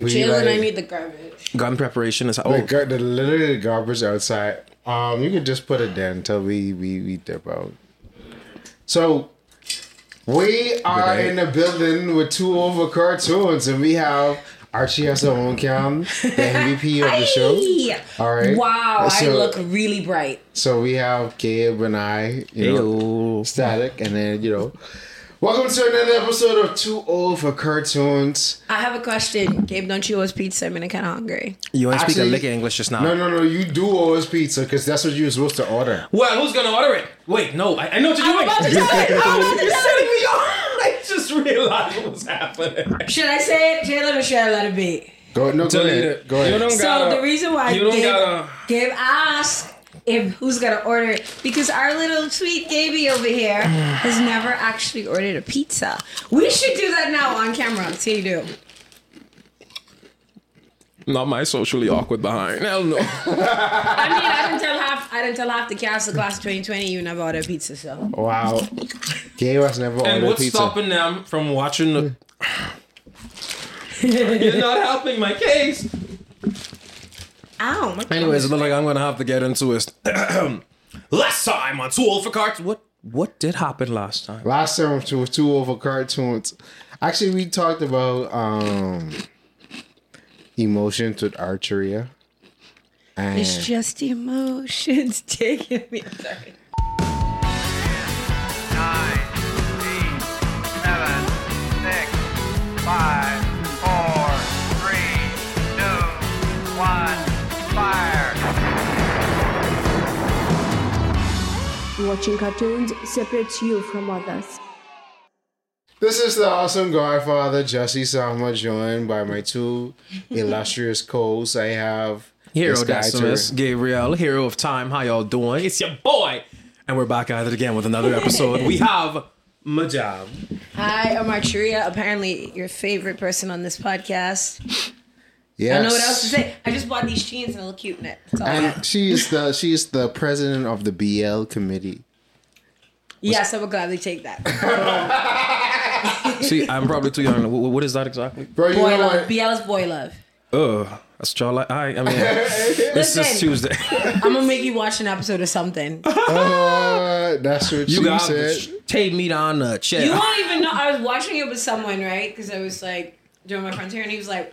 We Jalen, I need the garbage. Gun preparation is The, oh gar- the literally the garbage outside. Um, you can just put it there until we we we dip out. So we are in the building with two over cartoons, and we have Archie has her own cam, the MVP of the show. Hey! All right. Wow, I look really bright. So we have Gabe and I, you know, Ayo. static, and then you know. Welcome to another episode of Too Old for Cartoons. I have a question. Gabe, don't you owe us pizza? I'm kind of hungry. you ain't speak a Actually- lick of English just now. No, no, no. You do owe us pizza because that's what you were supposed to order. Well, who's gonna order it? Wait, no, I, I know what you're doing. about to tell it. I'm about to You're tell setting me up. I just realized what was happening. Should I say it, Jalen, or should I let it be? Go ahead, no, go ahead. Go ahead. You don't So gotta. the reason why you don't Gabe, gotta. Gabe asked if who's gonna order it because our little sweet Gaby over here has never actually ordered a pizza. We should do that now on camera. See you do. Not my socially awkward behind. Hell no. I mean, I didn't tell half. I didn't tell half the cast of class 2020 you never ordered a pizza. So Wow. Gabe has never and ordered what's pizza. stopping them from watching the? You're not helping my case. Ow. My Anyways, it looks like I'm gonna have to get into it. last time on Too Old for Cards. What what did happen last time? Last time was two, two over cartoons. Actually, we talked about um emotions with Archeria. And It's just emotions taking me. I'm sorry. nine, eight, seven, six, five, four, three, two, one, fire. Watching cartoons separates you from others. this is the awesome Godfather Jesse Sama, joined by my two illustrious co-hosts. I have Hero this guy Decimus, Gabriel, Hero of Time. How y'all doing? It's your boy, and we're back at it again with another episode. we have Majab. Hi, I'm Archeria. Apparently, your favorite person on this podcast. Yes. I know what else to say. I just bought these jeans and they look cute in it. That's all I got. And she's the she's the president of the BL committee. Yes, I would gladly take that. See, I'm probably too young. Wh- What is that exactly? Bro, you boy know love. what? BL is boy love. Ugh, that's y'all like. I, I mean, it's Listen. just Tuesday. I'm gonna make you watch an episode of something. Uh, that's what you she got said. tape meat on the chair. You won't even know. I was watching it with someone, right? Because I was like doing my friend's hair, and he was like,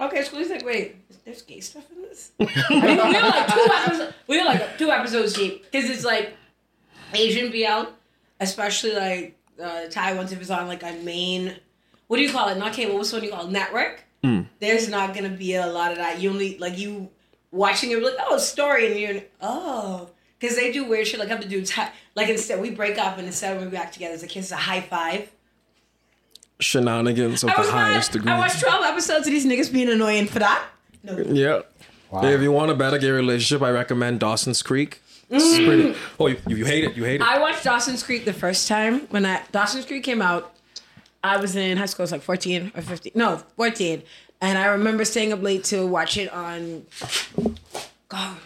"Okay." So he's like, "Wait, there's gay stuff in this?" I mean, we were like two episodes. We were like two episodes deep because it's like Asian BL, especially like uh, Thai ones. If it's on like a main, what do you call it? Not cable. What's the one you call it? Network. There's not gonna be a lot of that. You only like you watching it like oh story, and you're oh. Because they do weird shit, like have to do ti- like instead we break up and instead when we back together as a kiss, a high five. Shenanigans of I the highest mad. degree. I watched twelve episodes of these niggas being annoying for that. No, Yeah. If you want a better gay relationship, I recommend Dawson's Creek. Mm. It's pretty. Oh, you, you hate it? You hate it? I watched Dawson's Creek the first time when I Dawson's Creek came out. I was in high school. I was like fourteen or fifteen. No, fourteen. And I remember staying up late to watch it on, God,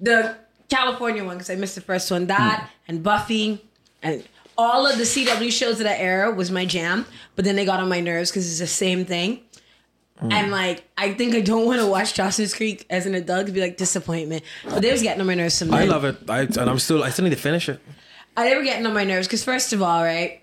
the California one because I missed the first one. That hmm. and Buffy and all of the CW shows of that era was my jam. But then they got on my nerves because it's the same thing. And hmm. like, I think I don't want to watch Dawson's Creek as an adult to be like disappointment. But they was getting on my nerves. Some I love it. I and I'm still. I still need to finish it. I they were getting on my nerves because first of all, right,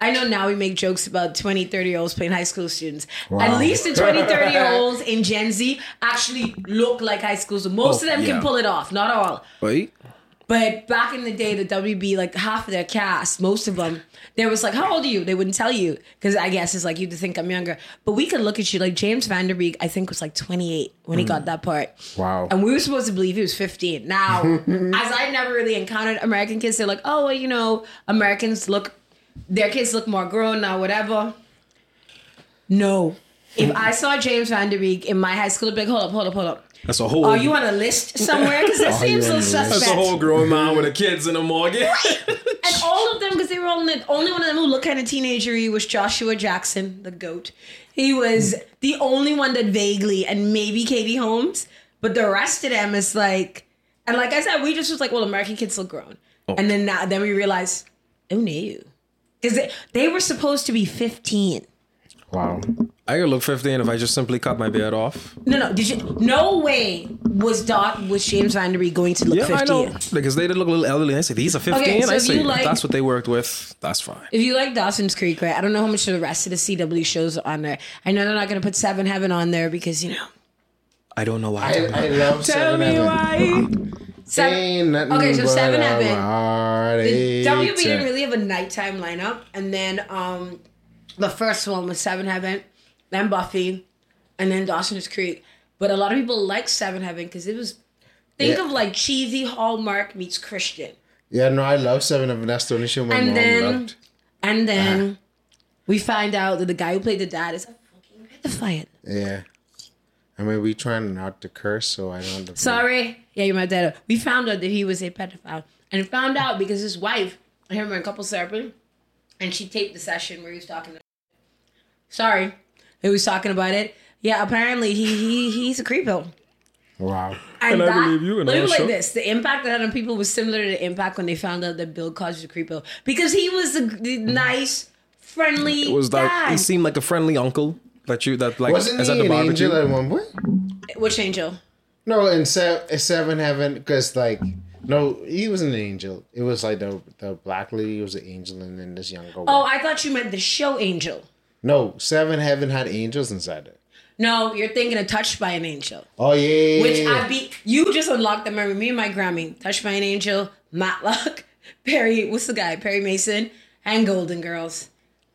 I know now we make jokes about 20, 30 year olds playing high school students. At least the 20, 30 year olds in Gen Z actually look like high school students. Most Oh, of them oh, yeah. can pull it off, not all. Wait. But back in the day, the WB, like half of their cast, most of them, there was like, how old are you? They wouldn't tell you because I guess it's like you think I'm younger. But we could look at you like James Van Der Beek, I think was like 28 when he got mm. that part. Wow. And we were supposed to believe he was 15. Now, as I never really encountered American kids, they're like, oh, well, you know, Americans look, their kids look more grown now, whatever. No. If I saw James Van Der Beek in my high school, I'd be like, hold up, hold up, hold up. That's a whole. Are you on a list somewhere? Because that oh, seems so a list? suspect. That's a whole grown man with the kids in the mortgage. And all of them, because they were all the only one of them who looked kind of teenagery was Joshua Jackson, the goat. He was the only one that vaguely, and maybe Katie Holmes, but the rest of them is like, and like I said, we just was like, well, American kids look grown, oh. and then now, then we realized, oh no, because they, they were supposed to be fifteen. Wow. I could look 15 if I just simply cut my beard off. No, no. Did you? No way was Dot was James Van Der Beek going to look Yeah, I 15. know. Because they did look a little elderly. I say, these are 15. Okay, so I if say, like- that's what they worked with. That's fine. If you like Dawson's Creek, right? I don't know how much of the rest of the CW shows are on there. I know they're not going to put Seven Heaven on there because you know I don't know why. I, I love Seven Heaven. Seven. Okay, so Seven Heaven. The heartache. WB didn't really have a nighttime lineup, and then um, the first one was Seven Heaven, then Buffy, and then Dawson's Creek. But a lot of people like Seven Heaven because it was think Yeah. of like cheesy Hallmark meets Christian, Yeah, no, I love Seven Heaven. That's the only show my And mom then- loved. and then Uh-huh. we find out that the guy who played the dad is a fucking pedophile. Yeah. I mean, we trying not to curse, so I don't. Sorry. Yeah, you're my dad. We found out that he was a pedophile. And found out because his wife, I heard a couple therapy, and she taped the session where he was talking to Sorry. He was talking about it. Yeah, apparently he he he's a creepo. Wow. And, And I that, believe you, and let I me like shocked. this: the impact that had on people was similar to the impact when they found out that Bill Cosby's a creepo because he was a g- nice, friendly It was like, guy. he seemed like a friendly uncle that you, that like, Wasn't is he at the an barbecue. angel at one point? Which angel? No, in se- Seven Heaven, because like, no, he was an angel. It was like the the black lady was an angel, and then this young girl. Oh, I thought you meant the show Angel. No, Seven Heaven had angels inside it. No, you're thinking of Touched by an Angel. Oh yeah, Which I beat. You just unlocked the memory. Me and my Grammy, Touched by an Angel, Matlock, Perry. What's the guy? Perry Mason and Golden Girls.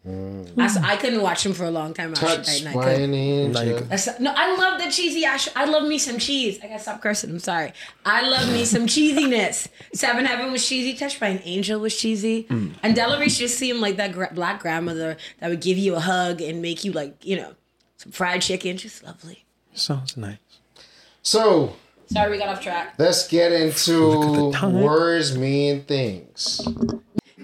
I, s- I couldn't watch them for a long time. Actually, touched and I by couldn't. an angel. you no, I love the cheesy ash. I love me some cheese. I gotta stop cursing. I'm sorry. I love me some cheesiness. Seven Heaven was cheesy. Touched by an Angel was cheesy. And Della Reese just seemed like that gra- black grandmother that would give you a hug and make you like you know some fried chicken. Just lovely. Sounds nice. So Sorry, we got off track. let's get into words mean things.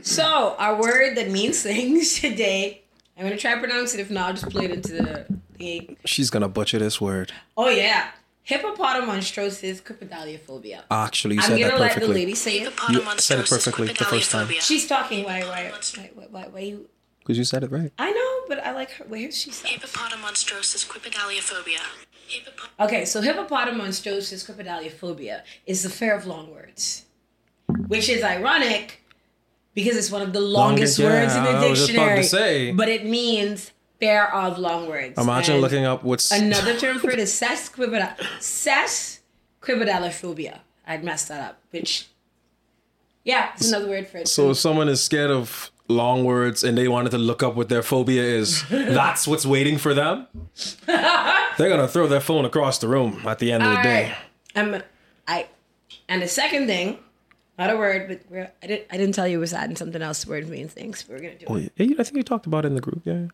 So our word that means things today. I'm gonna try to pronounce it. If not, I'll just play it into the. the She's gonna butcher this word. oh yeah, hippopotamonstrosis cryptidaliophobia. Actually, you I'm said gonna that let the lady say it. You said it perfectly the first time. She's talking. Why? Why? Why? Why? why, why you? Because you said it right. I know, but I like her. Where she said. Hippopotamonstrosis cryptidaliophobia. Hippopot- Okay, so hippopotamonstrosis cryptidaliophobia is the fear of long words, which is ironic because it's one of the longest, Longest, yeah, words in the I was just about to dictionary. say. But it means fear of long words. Imagine And looking up what's Another term for it is sesquipedal sesquipedalophobia. I'd messed that up, which yeah, it's another word for it. So if someone is scared of long words and they wanted to look up what their phobia is, that's what's waiting for them. They're gonna throw their phone across the room at the end of the All day. right. Um, I and the second thing, not a word, but we're, I didn't I didn't tell you it was adding something else. Word means things. We're gonna do. Oh, it. yeah, I think you talked about it in the group. Yeah.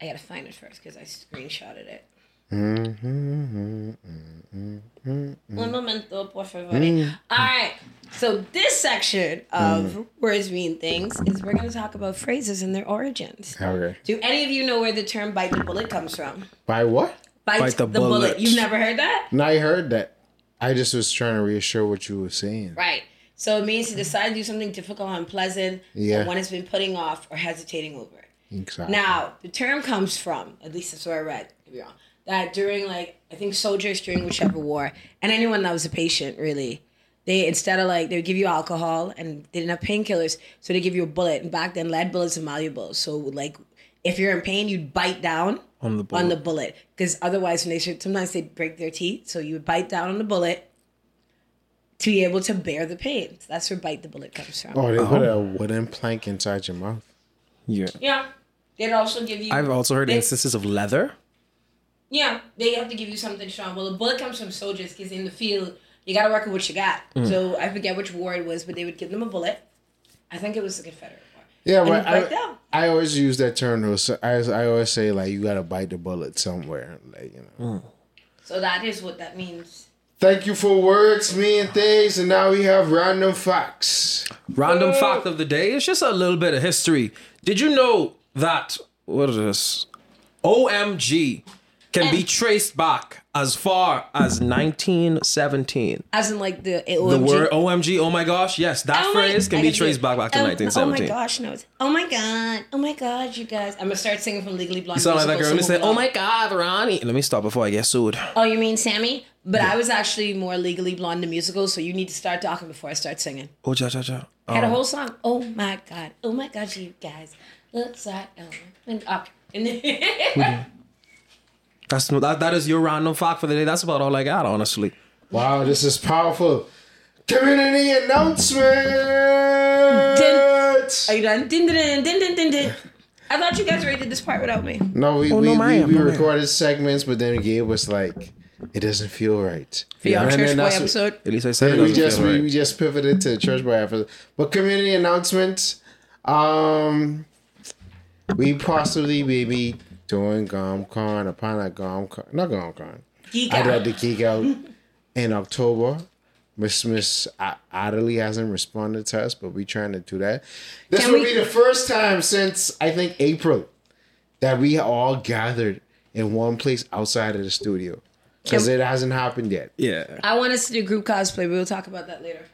I gotta find it first because I screenshotted it. Mm-hmm, mm-hmm, mm-hmm, Un momento, por favor. Mm. All right. So this section of mm. words mean things is we're gonna talk about phrases and their origins. Okay. Do any of you know where the term "bite the bullet" comes from? By what? Bite, the the, bullet. bullet. You've never heard that? No, I heard that. I just was trying to reassure what you were saying. Right. So it means to decide to do something difficult or unpleasant, Yeah. or one has been putting off or hesitating over. Exactly. Now, the term comes from, at least that's what I read, could be wrong, that during like, I think soldiers during whichever war, and anyone that was a patient really, they, instead of like, they would give you alcohol and they didn't have painkillers, so they give you a bullet. And back then, lead bullets are malleable. So like, if you're in pain, you'd bite down On the on the bullet. bullet. Because otherwise, when they should, sometimes they break their teeth. So you would bite down on the bullet to be able to bear the pain. So that's where bite the bullet comes from. Oh, they put a uh-huh. wooden plank inside your mouth. Yeah. Yeah. They'd also give you. I've also heard they- instances of leather. Yeah, they have to give you something strong. Well, the bullet comes from soldiers because in the field, you got to work with what you got. Mm. So I forget which war it was, but they would give them a bullet. I think it was the Confederate War. Yeah, And but you bite down. I, I always use that term. though. So I, I always say like you gotta bite the bullet somewhere. Like you know. Mm. So that is what that means. Thank you for words, me and things, and now we have random facts. Random fact of the day. It's just a little bit of history. Did you know that what is this? OMG. can be traced back as far as 1917. As in like the The OMG. word OMG, oh my gosh, yes, that Oh my- phrase can I be traced it. back back to um, Oh, 1917. Oh my gosh, no. It's, oh my god. Oh my god, you guys. I'm gonna start singing from Legally Blonde. You sound like that musical, girl who so said, move "Oh my God, Ronnie." Let me stop before I get sued. Oh, you mean Sammy? But I was actually more Legally Blonde the musical, so you need to start talking before I start singing. Oh, cha cha cha. I had a um, whole song. Oh my god. Oh my god, you guys. Looks like and up. And then That's that. That is your random fact for the day. That's about all I got, honestly. Wow, this is powerful. Community announcement. Are you done? Din, din, din, din, din, din, din. I thought you guys already did this part without me. No, we Oh, we, no, we, ma'am, we no, recorded segments, but then Gabe was like, "It doesn't feel right." For your And church boy episode. At least I said it. we just feel we, right. we just pivoted to church boy episode. But community announcements. Um, we possibly maybe doing GomCon upon a GomCon, not GomCon. Geek I'd like to geek out in October. Miss Miss A- hasn't responded to us, but we're trying to do that. This Can will we- be the first time since I think April that we all gathered in one place outside of the studio because it hasn't happened yet. Yeah. I want us to do group cosplay. We'll talk about that later.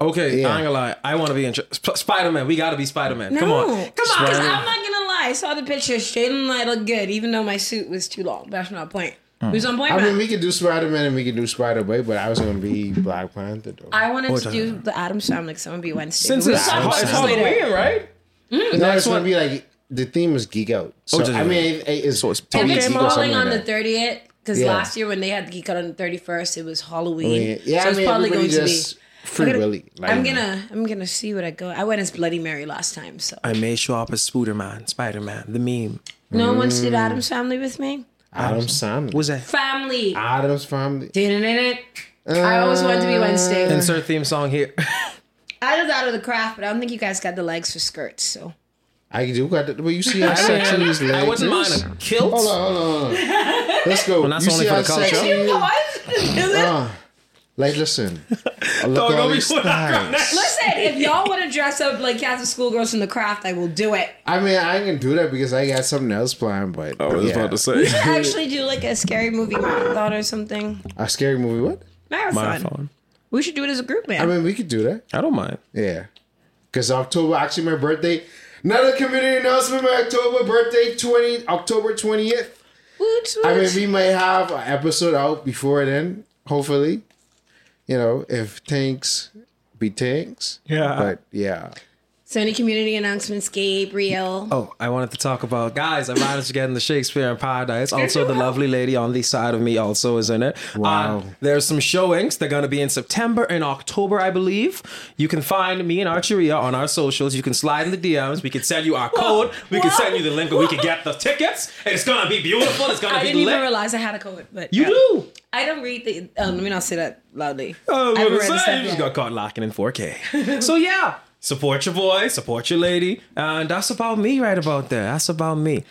Okay, Yeah. I ain't gonna lie. I want to be in Spider Man. We got to be Spider Man. No, Come on. come on. Because I'm not gonna lie. I saw the picture. Shaden and I look good, even though my suit was too long. That's not a point. Hmm. Who's on point? I mean, we could do Spider Man and we could do Spider Boy, but I was gonna be Black Panther though. I wanted Oh, to do the Addams family because I'm gonna be Wednesday. Since But we'll it's, talk about it's this later. Halloween, right? Mm-hmm. no, it's one- gonna be like the theme is geek out. Oh, so just- I mean, it, it's So it's to And it's geek or falling something on like the that. 30th because Yeah. last year when they had the geek out on the 31st, it was Halloween. I yeah, so I it's mean, probably everybody going to be. free I'm gonna, willy. Like, I'm gonna I'm gonna see what I go. I went as Bloody Mary last time, so I may show up as Spider Man, Spider Man, the meme. no one Mm. did Addams family with me. Adam's family. Was that? Family. Adam's family. Did-it-it-it. I always wanted to be Wednesday. Insert theme song here. I was out of the craft, but I don't think you guys got the legs for skirts. So I do got the, but you see how sexy these legs I wouldn't mind a kilt. Hold on, hold on. Let's go. that's you only see for how the culture. sexy you you- Uh, like, listen. Look Dog, all don't be these putting that thighs. Listen, if y'all want to dress up like cats and schoolgirls from the craft, I will do it. I mean, I can do that because I got something else planned, but I was yeah. about to say. We should actually do like a scary movie marathon or something. a scary movie. What? Marathon. Marathon. We should do it as a group, man. I mean, we could do that. I don't mind. Yeah. Because October, actually, my birthday. Another community announcement. My October birthday, twenty October twentieth. Woot, woot. I mean, we may have an episode out before then. Hopefully, you know, if tanks be tanks. Yeah. But yeah, so any community announcements, Gabriel? Oh, I wanted to talk about guys. I managed to get in the Shakespeare in Paradise. Also, the lovely lady on the side of me also is in it. Wow. Uh, there's some showings. They're going to be in September and October, I believe. You can find me and Archeria on our socials. You can slide in the DMs. We can send you our code. We can send you the link, and we can get the tickets. It's going to be beautiful. It's going to be. I didn't even realize I had a code, but You yeah. do. I don't read the. Um, let me not say that loudly. Oh, I haven't read the you just got caught locking in 4K. so yeah, support your boy, support your lady, and that's about me right about there. That's about me.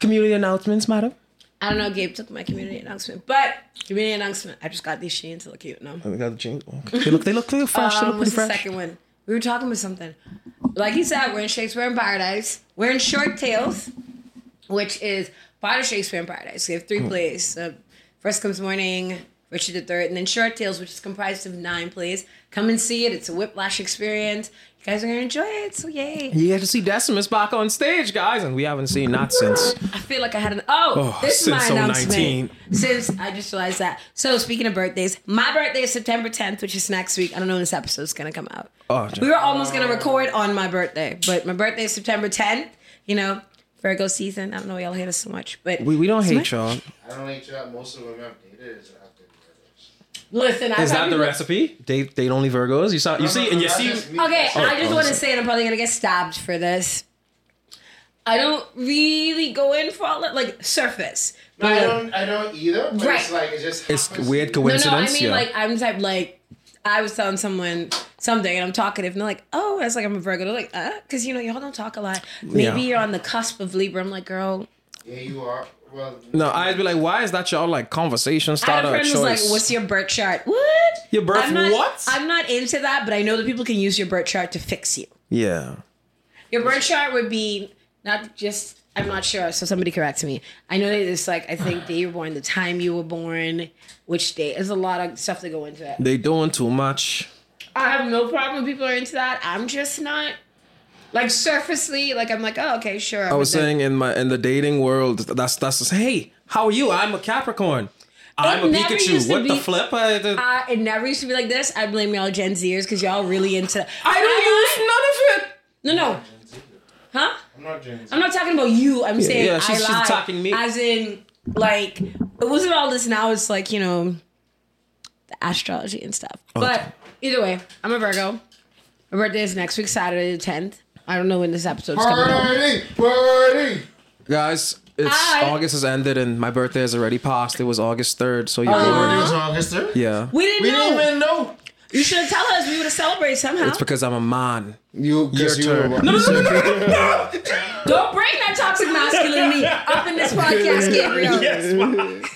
Community announcements, madam. I don't know. Gabe took my community announcement, but community announcement. I just got these sheens to look cute. No. We got the jeans. They look, they look, they look fresh. they Um, look what's pretty the fresh. second one? We were talking about something. Like he said, we're in Shakespeare in Paradise. We're in Short Tales, which is part of Shakespeare in Paradise. We have Hmm. three plays. Uh, First Comes Morning, Richard III, and then Short Tales, which is comprised of nine plays. Come and see it. It's a whiplash experience. You guys are going to enjoy it, so yay. You get to see Decimus back on stage, guys, and we haven't seen that since. I feel like I had an. Oh, Oh, this is my since announcement. 019. Since I just realized that. So speaking of birthdays, my birthday is September 10th, which is next week. I don't know when this episode is gonna come out. Oh, we were almost gonna record on my birthday, but my birthday is September 10th. You know, Virgo season. I don't know why y'all hate us so much, but we, we don't hate y'all. I don't like that. Most of them have dated is after Listen, I Is that the recipe? Date, date only Virgos. You saw, you see, and you see. Okay, I just oh, want to say, and I'm probably gonna get stabbed for this. I don't really go in for all that, like surface. No, I don't. I don't either. But Right. it's like it just. It's weird coincidence. No, no, I mean yeah. like I'm type like I was telling someone something and I'm talkative and they're like, oh, that's like I'm a Virgo. They're like, uh, because you know y'all don't talk a lot. Maybe Yeah. you're on the cusp of Libra. I'm like, girl. Yeah, you are. Well, no, I'd be like, why is that y'all like conversation starter a friend was like, what's your birth chart? What? Your birth I'm not, what? I'm not into that, but I know that people can use your birth chart to fix you. yeah. Your birth chart would be not just I'm not sure, so somebody correct me. I know that it's like I think day you were born, the time you were born, which day. There's a lot of stuff to go into that. They doing too much. I have no problem people are into that. I'm just not like surfacely. Like I'm like, oh, okay, sure. I was saying in my in the dating world, that's that's just, hey, how are you? I'm a Capricorn. I'm a Pikachu. to What the flip? I, the- I, it never used to be like this. I blame y'all Gen Zers because y'all really into. I don't use none of it. No, no. Huh? I'm not James. I'm not talking about you. I'm saying yeah, she's- I she's lied. attacking me. As in, like, it wasn't all this. Now it's like you know, the astrology and stuff. Oh, but either way, I'm a Virgo. My birthday is next week, Saturday the 10th. I don't know when this episode's coming out. Party, party. Guys, it's Hi. August has ended and my birthday has already passed. It was August 3rd, so you Your know. Oh, birthday was August 3rd? Yeah. We didn't We know. didn't even know. You should have tell us. We would have celebrated somehow. It's because I'm a man. You, Your you turn. were- No, no, no, Don't bring that toxic masculinity up in this podcast, Gabriel.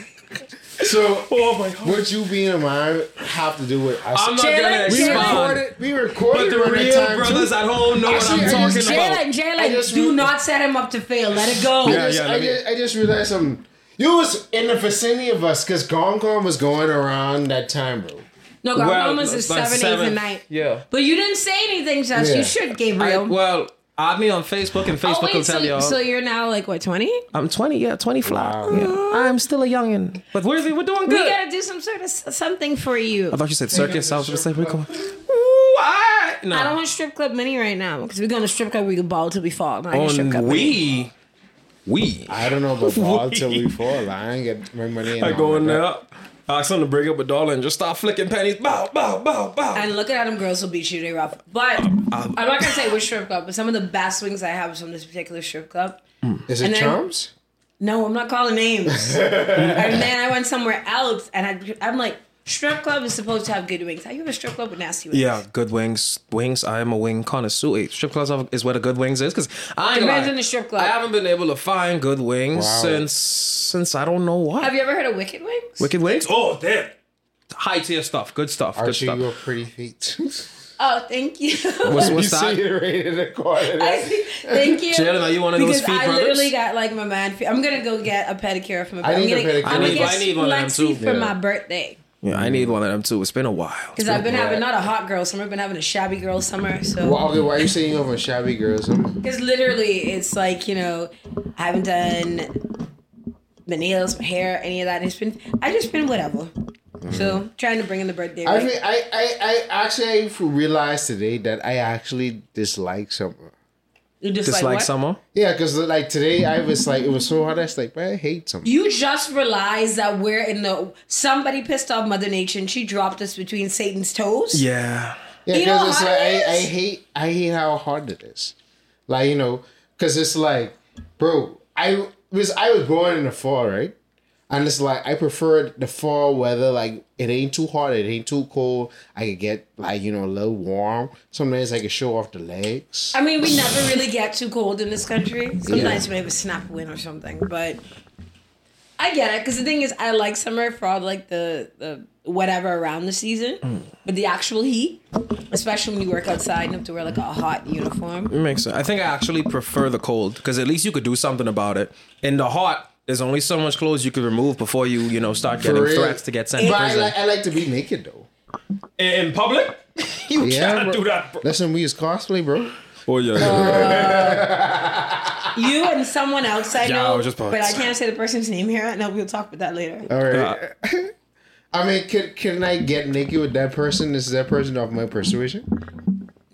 So, Oh my god. what you being in man have to do with us? I'm not Jalen, gonna we Jalen. respond. recorded, we recorded But the real time brothers too. at home know what I'm talking just- about. Jalen, Jalen, do re- not set him up to fail. Let it go. I Yeah, just, yeah, I, me- just, I just realized something. You was in the vicinity of us because Gong Gong was going around that time, bro. No, God, Well, was is that's seven, eighth, seven. and ninth. Yeah. But you didn't say anything, Josh. Yeah. You should, I, Gabriel. well, add me on Facebook and oh, Facebook oh, wait, will so, tell y'all. so you're now like, what, 20? I'm 20, yeah, 20 flat. Wow. Yeah. I'm still a youngin. But we're, we're doing good. We gotta do some sort of something for you. I thought you said circus. I was just like, we're going. Ooh, I, no. I don't want strip club mini right now because we're going to strip club we can ball till we fall. Not your strip on club mini. we, we. I don't know about ball till we fall. I ain't get my money. in I all go in that. there, ask them to bring up a dollar and just start flicking pennies. Bow, bow, bow, bow. And look at them girls will beat you. They rough. But um, um, I'm not gonna say which strip club, but some of the best swings I have is from this particular strip club. Mm. Is it And then- Charms? No, I'm not calling names. and then I went somewhere else, and I, I'm like, strip club is supposed to have good wings. How you have a strip club with nasty wings? yeah, good wings. Wings. I am a wing connoisseur. Hey, Strip clubs are- is where the good wings is because I ain't Depends lie, on the strip club. I haven't been able to find good wings Wow. since since I don't know what. Have you ever heard of Wicked Wings? Wicked wings? Oh, damn. High tier stuff. Good stuff. Good Archie, stuff. your pretty feet. Oh, thank you. What's, what's you that? see it right in the corner. I see. Thank you. Jalen, are you one of those because feet I brothers? literally got like my man. feet. I'm gonna go get a pedicure for my. I I'm need a gonna, pedicure. I'm I need- get I need one of them too. for Yeah. my birthday. Yeah, I need one of them too. It's been a while. Because I've been a having not a hot girl summer, I've been having a shabby girl summer. So Well, okay, why are you saying you have a shabby girl? summer? Because literally, it's like you know, I haven't done my nails, my hair, any of that. It's been I just been whatever. So mm-hmm. trying to bring in the birthday. I Right? mean, I, I, I actually realized today that I actually dislike summer. You just, Just like, like summer. Yeah, because like today I was like it was so hot. I was like, man, I hate summer. You just realize that we're in the somebody pissed off Mother Nature and she dropped us between Satan's toes. Yeah. Yeah, because it's like it I, I hate I hate how hard it is. Like you know, because it's like, bro, I was I was born in the fall, right? And it's like I prefer the fall weather. Like it ain't too hot, it ain't too cold. I could get like you know a little warm. Sometimes I can show off the legs. I mean, we never really get too cold in this country. Sometimes we have a snap wind or something, but I get it because the thing is, I like summer for all like the the whatever around the season, Mm. but the actual heat, especially when you work outside and have to wear like a hot uniform. It makes sense. I think I actually prefer the cold because at least you could do something about it. In the hot, there's only so much clothes you can remove before you, you know, start getting real. threats to get sent to But I prison. like I like to be naked though. In public? you Yeah, can't bro. do that. Bro. Listen, we is cosplay, bro. Oh yeah. You and someone else I Yeah, I know, was just about but to I say. can't say the person's name here. No, we'll talk about that later. All right. I mean, can can I get naked with that person? Is that person off my persuasion?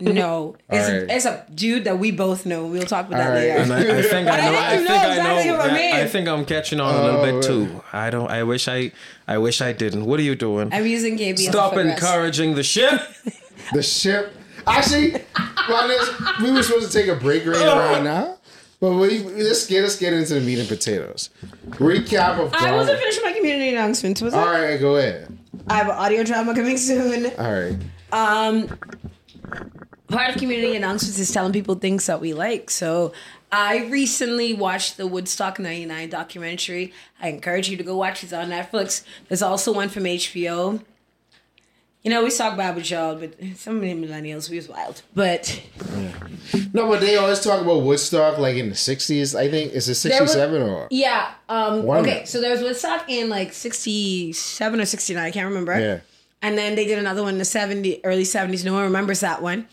No, it's, Alright. it's a dude that we both know. We'll talk about that Alright. later. And I, I think I I know. think I you think know I exactly know. what I mean. I think I'm catching on a little Oh, bit right. too. I don't. I wish I. I wish I didn't. What are you doing? I'm using KB. Stop encouraging the ship. The ship. Actually, well, we were supposed to take a break right around now, but we let's get let's get into the meat and potatoes. Recap of. I wasn't finished my community announcements, was All I? right, go ahead. I have an audio drama coming soon. All right. Um, part of community announcements is telling people things that we like. So I recently watched the Woodstock 99 documentary. I encourage you to go watch it. It's on Netflix. There's also one from HBO. You know, we talk about y'all, but some of the millennials, we was wild. But No, but they always talk about Woodstock like in the '60s. I think is it '67 or yeah, um, okay. So there was Woodstock in like '67 or '69, I can't remember. yeah. And then they did another one in the 70, early 70s. No one remembers that one.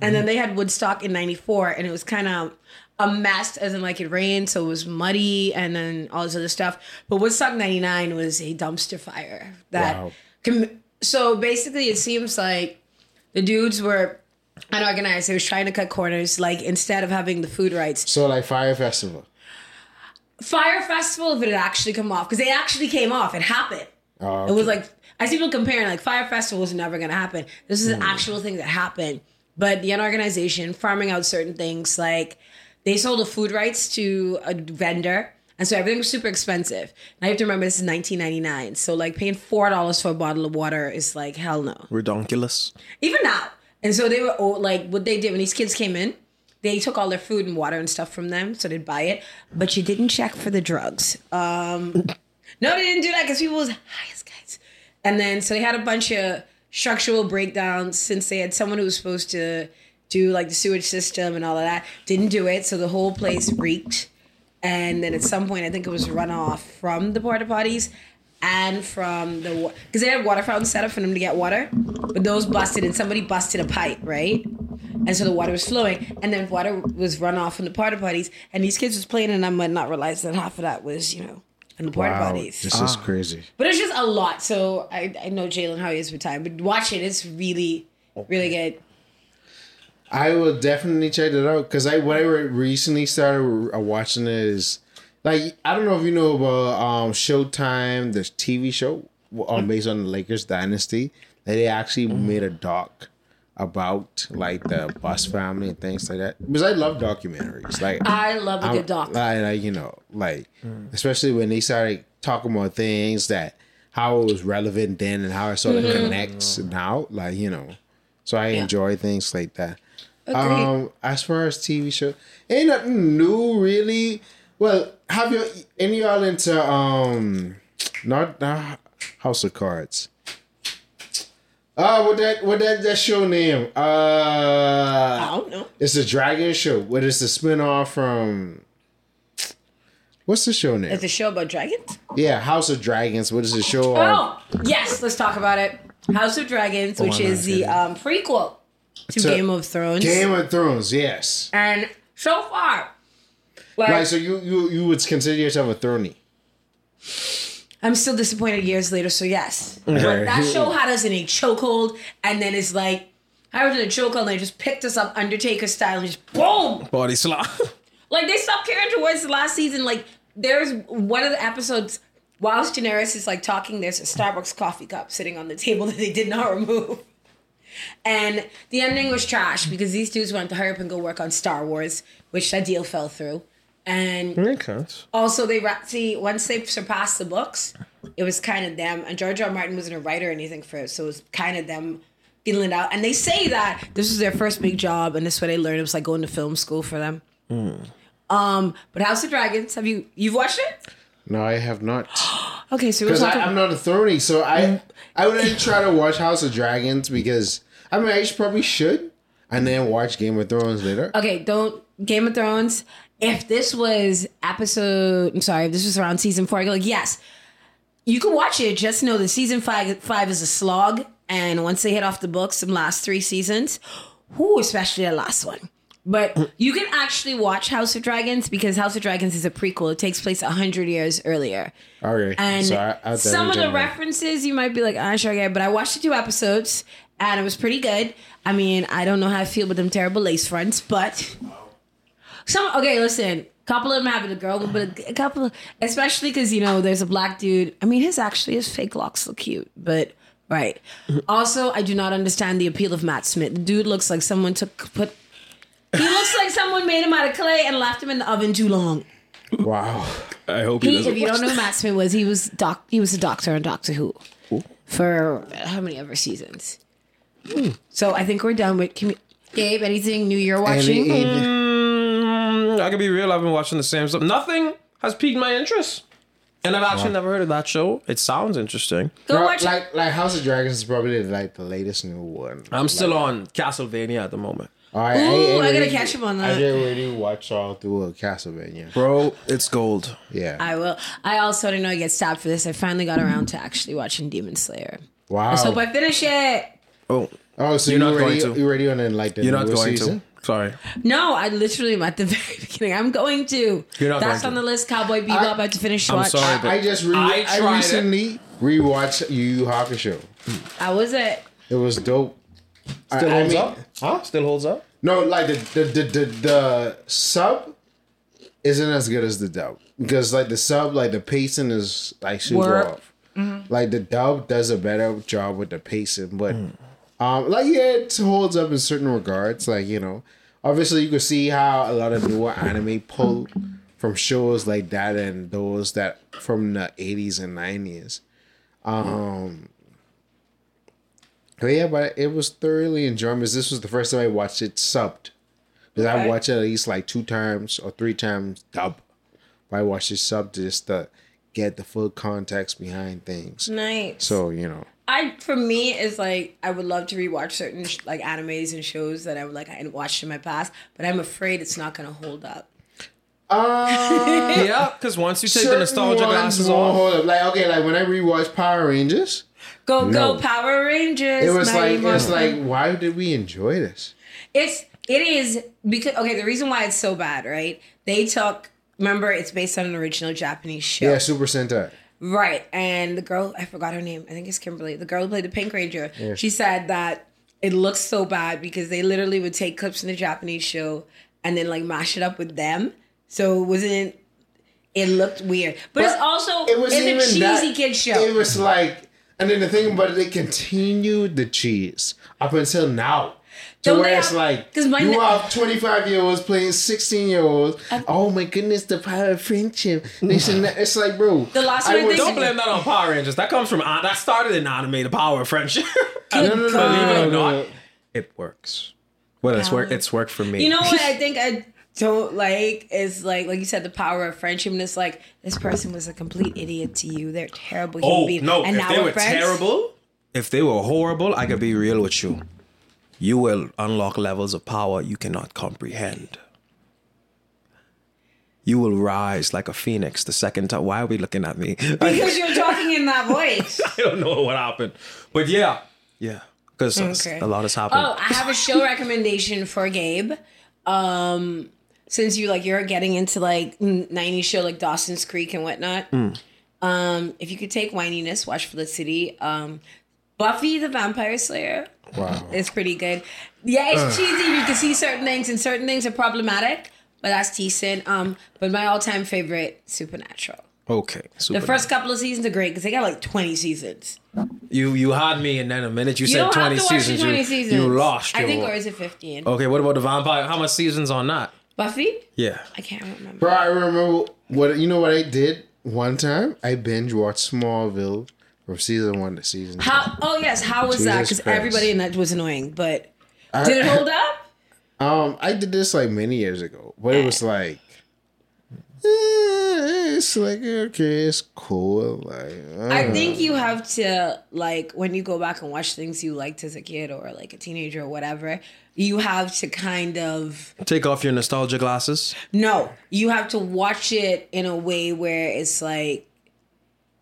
And then they had Woodstock in 94, and it was kind of a mess, as in like it rained, so it was muddy, and then all this other stuff. But Woodstock 99 was a dumpster fire. That Wow. com- So basically, it seems like the dudes were unorganized. They was trying to cut corners, like instead of having the food rights. So like Fyre Festival. Fyre Festival, if it had actually come off, because they actually came off, it happened. Oh, It was like I see people comparing like Fyre Festival was never gonna happen. This is an hmm. actual thing that happened. But the unorganization farming out certain things like they sold the food rights to a vendor. And so everything was super expensive. Now you have to remember this is 1999. So like paying four dollars for a bottle of water is like hell no. Redonkulous. Even now. And so they were oh, like what they did when these kids came in, they took all their food and water and stuff from them, so they'd buy it. But you didn't check for the drugs. Um, no, they didn't do that because people was high as kites. And then so they had a bunch of structural breakdowns since they had someone who was supposed to do like the sewage system and all of that. Didn't do it, so the whole place reeked. And then at some point, I think it was runoff from the porta potties and from the because they had water fountains set up for them to get water, but those busted and somebody busted a pipe, right? And so the water was flowing, and then water was run off from the porta potties, and these kids was playing and i might not realize that half of that was you know in the porta wow, potties. this is crazy. But it's just a lot. So I, I know Jalen how he is with time, but watch it. It's really, really good. I will definitely check it out because I what I recently started uh, watching is like I don't know if you know about um Showtime, the TV show um, based on the Lakers dynasty. That they actually made a doc about like the Buss family and things like that. Because I love documentaries. Like I love a I'm- good doc. Like, like, you know, like especially when they started talking about things that how it was relevant then and how it sort of connects now. Like you know, so I Yeah. enjoy things like that. Agreed. Um, as far as TV show, ain't nothing new really. Well, have you any y'all into um, not not House of Cards? Uh, what that what that that show name? I Uh, don't know. it's a Dragon Show. What is the spinoff from? What's the show name? It's a show about dragons. yeah, House of Dragons. What is the show? on? Oh, yes, let's talk about it. House of Dragons, which is the um, prequel to So- Game of Thrones. Game of Thrones. Yes. and so far, like, Like so, you you you would consider yourself a throny. I'm still disappointed years later, so yes. But that show had us in a chokehold, and then it's like, I was in a chokehold, and they just picked us up Undertaker style and just boom! Body slap. Like, they stopped caring towards the last season. Like, there's one of the episodes, whilst Daenerys is like talking, there's a Starbucks coffee cup sitting on the table that they did not remove. And the ending was trash because these dudes wanted to hurry up and go work on Star Wars, which that deal fell through. And Okay. also, they see once they surpassed the books, it was kind of them. And George R. R. Martin wasn't a writer or anything for it, so it was kind of them feeling it out. And they say that this was their first big job, and this is what they learned. It was like going to film school for them. Um, but House of Dragons, have you you've watched it? No, I have not. Okay, so we're Because talking. I'm not a throny, so I I wouldn't try to watch House of Dragons because I mean I should, probably should, and then watch Game of Thrones later. okay, don't Game of Thrones. If this was episode, I'm sorry, if this was around season four, I'd go like, yes, you can watch it. Just know that season five five is a slog, and once they hit off the books, some last three seasons, whoo, especially the last one. But you can actually watch House of Dragons because House of Dragons is a prequel. It takes place hundred years earlier. Okay, And so I, I'll some of the definitely check it out. references you might be like, I'm sure I get, but I watched the two episodes and it was pretty good. I mean, I don't know how I feel with them terrible lace fronts, but some okay. Listen, a couple of them have it a girl, but a couple, of, especially because you know there's a black dude. I mean, his actually his fake locks look cute, but right. Also, I do not understand the appeal of Matt Smith. The dude looks like someone took put. He looks like someone made him out of clay and left him in the oven too long. Wow. I hope he, He, doesn't if you don't know who Matt Smith was, he was doc. He was a doctor on Doctor Who for how many ever seasons. So I think we're done with. Can we, Gabe, anything new you're watching? Any- any- Mm, I can be real. I've been watching the same stuff. Nothing has piqued my interest. And I've actually never heard of that show. It sounds interesting. Go Bro, watch. like like House of Dragons is probably like the latest new one. I'm still on Castlevania at the moment. All right, Ooh, I gotta already- catch up on that. I that. did already watch all through uh, Castlevania. Bro, it's gold. Yeah. I will. I also didn't know I get stopped for this. I finally got around to actually watching Demon Slayer. wow. Let's hope I finish it. Oh, oh, so You're you not already going to. you're already on the, like the you're not newest going season? To. Sorry. No, I literally am at the very beginning. I'm going to. You're not That's going on to. the list. Cowboy Bebop. I, have to finish I'm watch. sorry, but I just re- I I, tried it. recently rewatched Yu Yu Hakusho. How was it? It was dope. Still I- I holds mean- up? Huh? Still holds up? No, like the the, the the the sub isn't as good as the dub because like the sub, like the pacing is like super Work. off. Mm-hmm. Like the dub does a better job with the pacing, but mm. Um, like yeah, it holds up in certain regards. Like you know, obviously you can see how a lot of newer anime pull from shows like that and those that from the eighties and nineties. Um. But yeah, but it was thoroughly enjoyable. This was the first time I watched it subbed. Because I Okay. watched it at least like two times or three times dub. But I watched it subbed just to get the full context behind things. Nice. So, you know. I for me is like I would love to rewatch certain sh- like animes and shows that I would like I had watched in my past, but I'm afraid it's not gonna hold up. Uh, Yeah, because once you take the certain nostalgia glasses off, hold up. Like, okay, like when I rewatched Power Rangers, Go No. go Power Rangers! it was Mighty like, it's Morphin. like, why did we enjoy this? It's it is because okay, the reason why it's so bad, right? They took remember it's based on an original Japanese show. Yeah, Super Sentai. Right. And the girl I forgot her name. I think it's Kimberly. The girl who played the Pink Ranger. She said that it looks so bad because they literally would take clips from the Japanese show and then like mash it up with them. So it wasn't it looked weird. But, it's also it was it's a cheesy that, kid show. It was like, and then the thing about it, they continued the cheese up until now. To Don't where they it's have- like 'cause my you ne- have twenty five year olds playing sixteen year olds. Oh my goodness, the power of friendship. This and that. It's like, bro. The last I one I think- don't blame that on Power Rangers. That comes from that started in anime, the power of friendship. No, no, no, Believe it no, or no, not, no. it works. Well, it's worked. It's worked for me. You know what I think I don't like is like like you said the power of friendship and it's like this person was a complete idiot to you. They're terrible human Oh being. no! and if now they we're were friends. terrible, if they were horrible, I could be real with you. You will unlock levels of power you cannot comprehend. You will rise like a phoenix the second time. Why are we looking at me? Because you're talking in that voice. I don't know what happened, but yeah, yeah, because Okay. a lot has happened. Oh, I have a show recommendation for Gabe. Um, since you like you're getting into like '90s show like Dawson's Creek and whatnot. Um, if you could take whininess, watch Felicity. Um, Buffy the Vampire Slayer Wow. is pretty good. Yeah, it's cheesy. You can see certain things, and certain things are problematic, but that's decent. Um, but my all-time favorite, Supernatural. Okay, The first couple of seasons are great because they got like 20 seasons. you you had me, and then a minute you, You said twenty have to watch seasons. 20 you, seasons. you lost. I your- think, or is it 15? Okay, what about the vampire? How much seasons on that? Buffy? Yeah. I can't remember. Bro, I remember what you know what I did one time? I binge watched Smallville from season one to season two. Oh yes, how was that? Because everybody in that was annoying. But I- did it hold up? Um, I did this like many years ago, but it was like, eh, it's like okay, it's cool. Like I uh, think you have to like when you go back and watch things you liked as a kid or like a teenager or whatever. You have to kind of Take off your nostalgia glasses. no. You have to watch it in a way where it's like.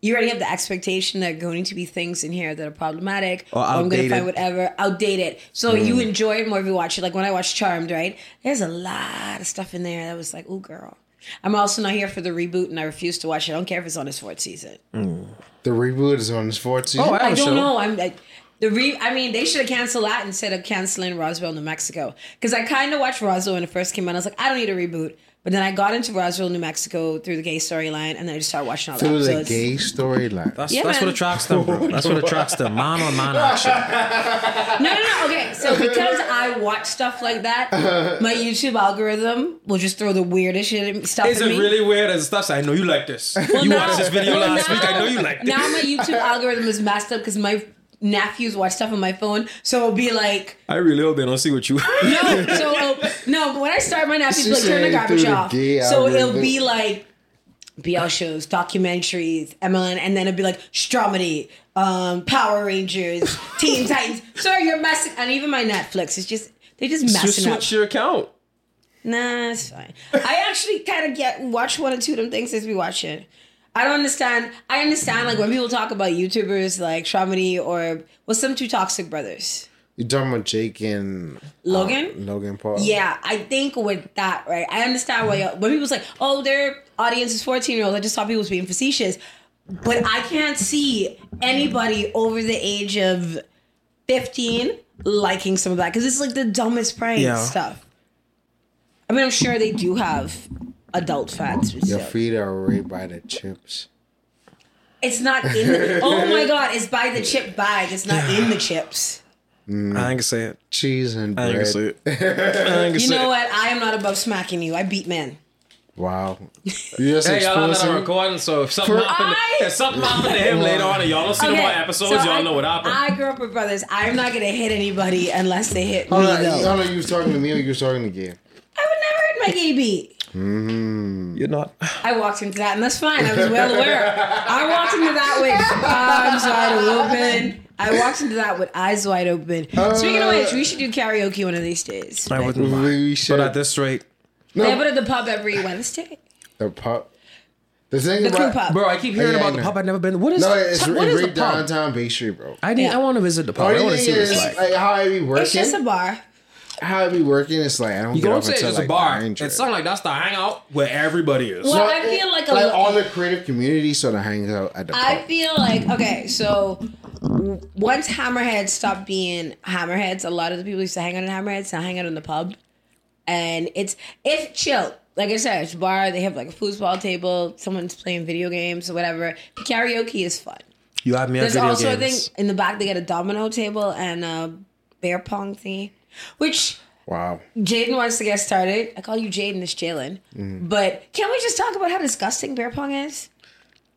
You already have the expectation that are going to be things in here that are problematic. Or oh, I'm going to find whatever outdated. So mm. you enjoy it more if you watch it. Like when I watched Charmed, right? There's a lot of stuff in there that was like, oh, girl. I'm also not here for the reboot, and I refuse to watch it. I don't care if it's on its fourth season. Mm. the reboot is on this fourth season. Oh, I have don't show. know. I'm I, the re. I mean, they should have canceled that instead of canceling Roswell, New Mexico. Because I kind of watched Roswell when it first came out. I was like, I don't need a reboot. But then I got into Roswell, New Mexico through the gay storyline, and then I just started watching all the Through the episodes. gay storyline. That's Yeah, that's man. what attracts them, bro. That's what attracts them. Man on man action. No, no, no. Okay, so because I watch stuff like that, my YouTube algorithm will just throw the weirdest shit stuff Is at it me. really weird as stuff? I know you like this. Well, you now- watched this video well, last now- week. I know you like this. Now my YouTube algorithm is messed up because my nephews watch stuff on my phone, so it'll be like. I really hope they don't see what you. No, so uh, no, but when I start my nephews like turn the garbage through the off. gay So it'll algorithm. be like BL shows, documentaries, MLN, and then it'd be like Stromedy, um, Power Rangers, Teen Titans. Sir, you're messing, and even my Netflix is just they just Just messing up. switch your account. Nah, it's fine. I actually kind of get watch one or two of them things as we watch it. I don't understand. I understand like when people talk about YouTubers like Shramini or what's some two toxic brothers, You're talking about Jake and Logan. uh, Logan Paul? Yeah, I think with that, right? I understand why when people's like, oh, their audience is 14 year olds. I just thought people was being facetious. But I can't see anybody over the age of 15 liking some of that because it's like the dumbest prank Yeah. stuff. I mean, I'm sure they do have adult fans. Your still. feet are right by the chips. It's not in the. Oh my god! It's by the chip bag. It's not in the chips. Mm. I ain't gonna say it. Cheese and I ain't gonna say bread. it. I gonna You say know it. what? I am not above smacking you. I beat men. Wow. You just Hey, y'all have that recording, so if something For- happened, I- if something happened to him later on, and y'all don't see no more episodes, so y'all I- know what happened. I grew up with brothers. I'm not gonna hit anybody unless they hit me. Hold on, though. hold on, you was talking to me or you was talking to Gabe? I would never hit my gay beat. Mm-hmm. You're not. I walked into that, and that's fine. I was well aware. I walked into that with arms wide open. I walked into that with eyes wide open. Speaking of which, we should do karaoke one of these days. I wouldn't. mind. We should. But at this rate, no, They have it at the pub every Wednesday. the pub. The thing The about pub. bro, I keep hearing Yeah, about I the pub. I've never been. What is? no, it's, what it's the right pub? downtown Bay Street, bro. I need. Yeah. I want to visit the pub. I want to see what is, it's like. like how I be It's just a bar. How it be working is like I don't You get don't off say it's until just like a bar. nine, It Trey. sounds like that's the hangout where everybody is. Well, I feel like a like lo- all the creative community sort of hangs out at the pub. I feel like okay, so once Hammerheads stopped being Hammerheads, a lot of the people used to hang out in Hammerheads now hang out in the pub, and it's it's chill. Like I said, it's a bar. They have like a foosball table. Someone's playing video games or whatever. Karaoke is fun. you have me There's video also games. I think in the back they got a domino table and a bear pong thingy, which wow. Jaden wants to get started. I call you Jaden, it's Jalen. Mm-hmm. But can we just talk about how disgusting bear pong is?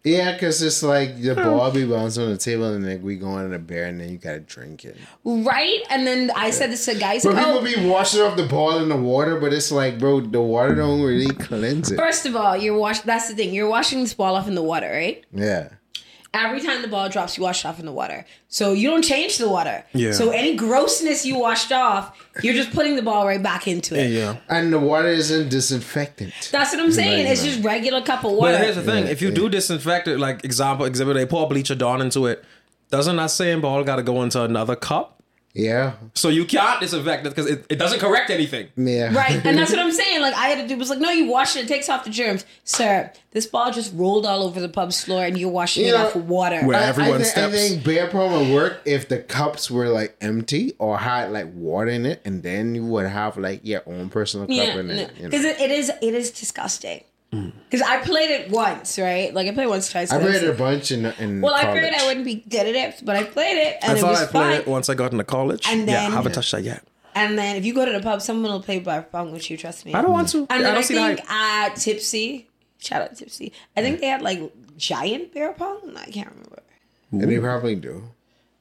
Yeah, because it's like the ball be bouncing on the table and like we go in a bear and then you gotta drink it. Right? And then I said this to guys. But Like, people oh, be washing off the ball in the water, but it's like, bro, the water don't really cleanse it. first of all, you're wash. That's the thing. You're washing this ball off in the water, right? Yeah. Every time the ball drops, you wash it off in the water. So you don't change the water. Yeah. So any grossness you washed off, you're just putting the ball right back into it. yeah. And the water isn't disinfectant. That's what I'm saying. Right, It's right. just regular cup of water. But here's the thing: Yeah, if you yeah. do disinfect it, like example, exhibit, they pour bleach or dawn into it. Doesn't that same ball got to go into another cup? Yeah. So you can't disinfect it because it, it doesn't correct anything. Yeah. Right, and that's what I'm saying. Like I had to do was like, no, you wash it, it takes off the germs, sir. This ball just rolled all over the pub's floor, and you're washing You it know, off with water. Where- I, Everyone I, thi- steps. I think bear pong would work if the cups were like empty or had like water in it, and then you would have like your own personal cup Yeah, in it. you know. because it, it is it is disgusting. Because I played it once, right? Like I played once, twice. I twice. played it a bunch in in Well, I college. figured I wouldn't be good at it, but I played it and I it thought was I played fun. it once I got into college. And yeah, then- I haven't touched that yet. And then if you go to the pub, someone will play bar pong with you. Trust me. I don't want to. And I then don't I see the think hype. at Tipsy, shout out Tipsy. I think they had like giant bear pong. I can't remember. And they probably do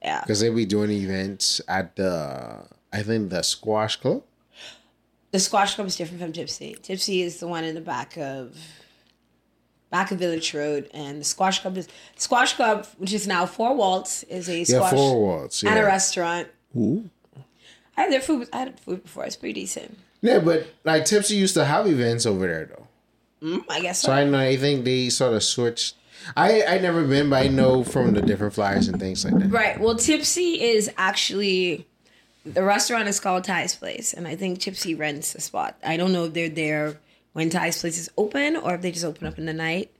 Yeah. because they be doing events at the I think the squash club. The squash club is different from Tipsy. Tipsy is the one in the back of back of Village Road, and the squash club is squash club, which is now Four Walls, is a Yeah, squash four walls. Yeah. and a restaurant. Ooh. I had their food. I had food before. It's pretty decent. Yeah, but like Tipsy used to have events over there though. Mm, I guess so. So I know I think they sort of switched. I I never been, but I know from the different flyers and things like that. Right. Well, Tipsy is actually the restaurant is called Ty's Place, and I think Tipsy rents the spot. I don't know if they're there when Ty's Place is open or if they just open up in the night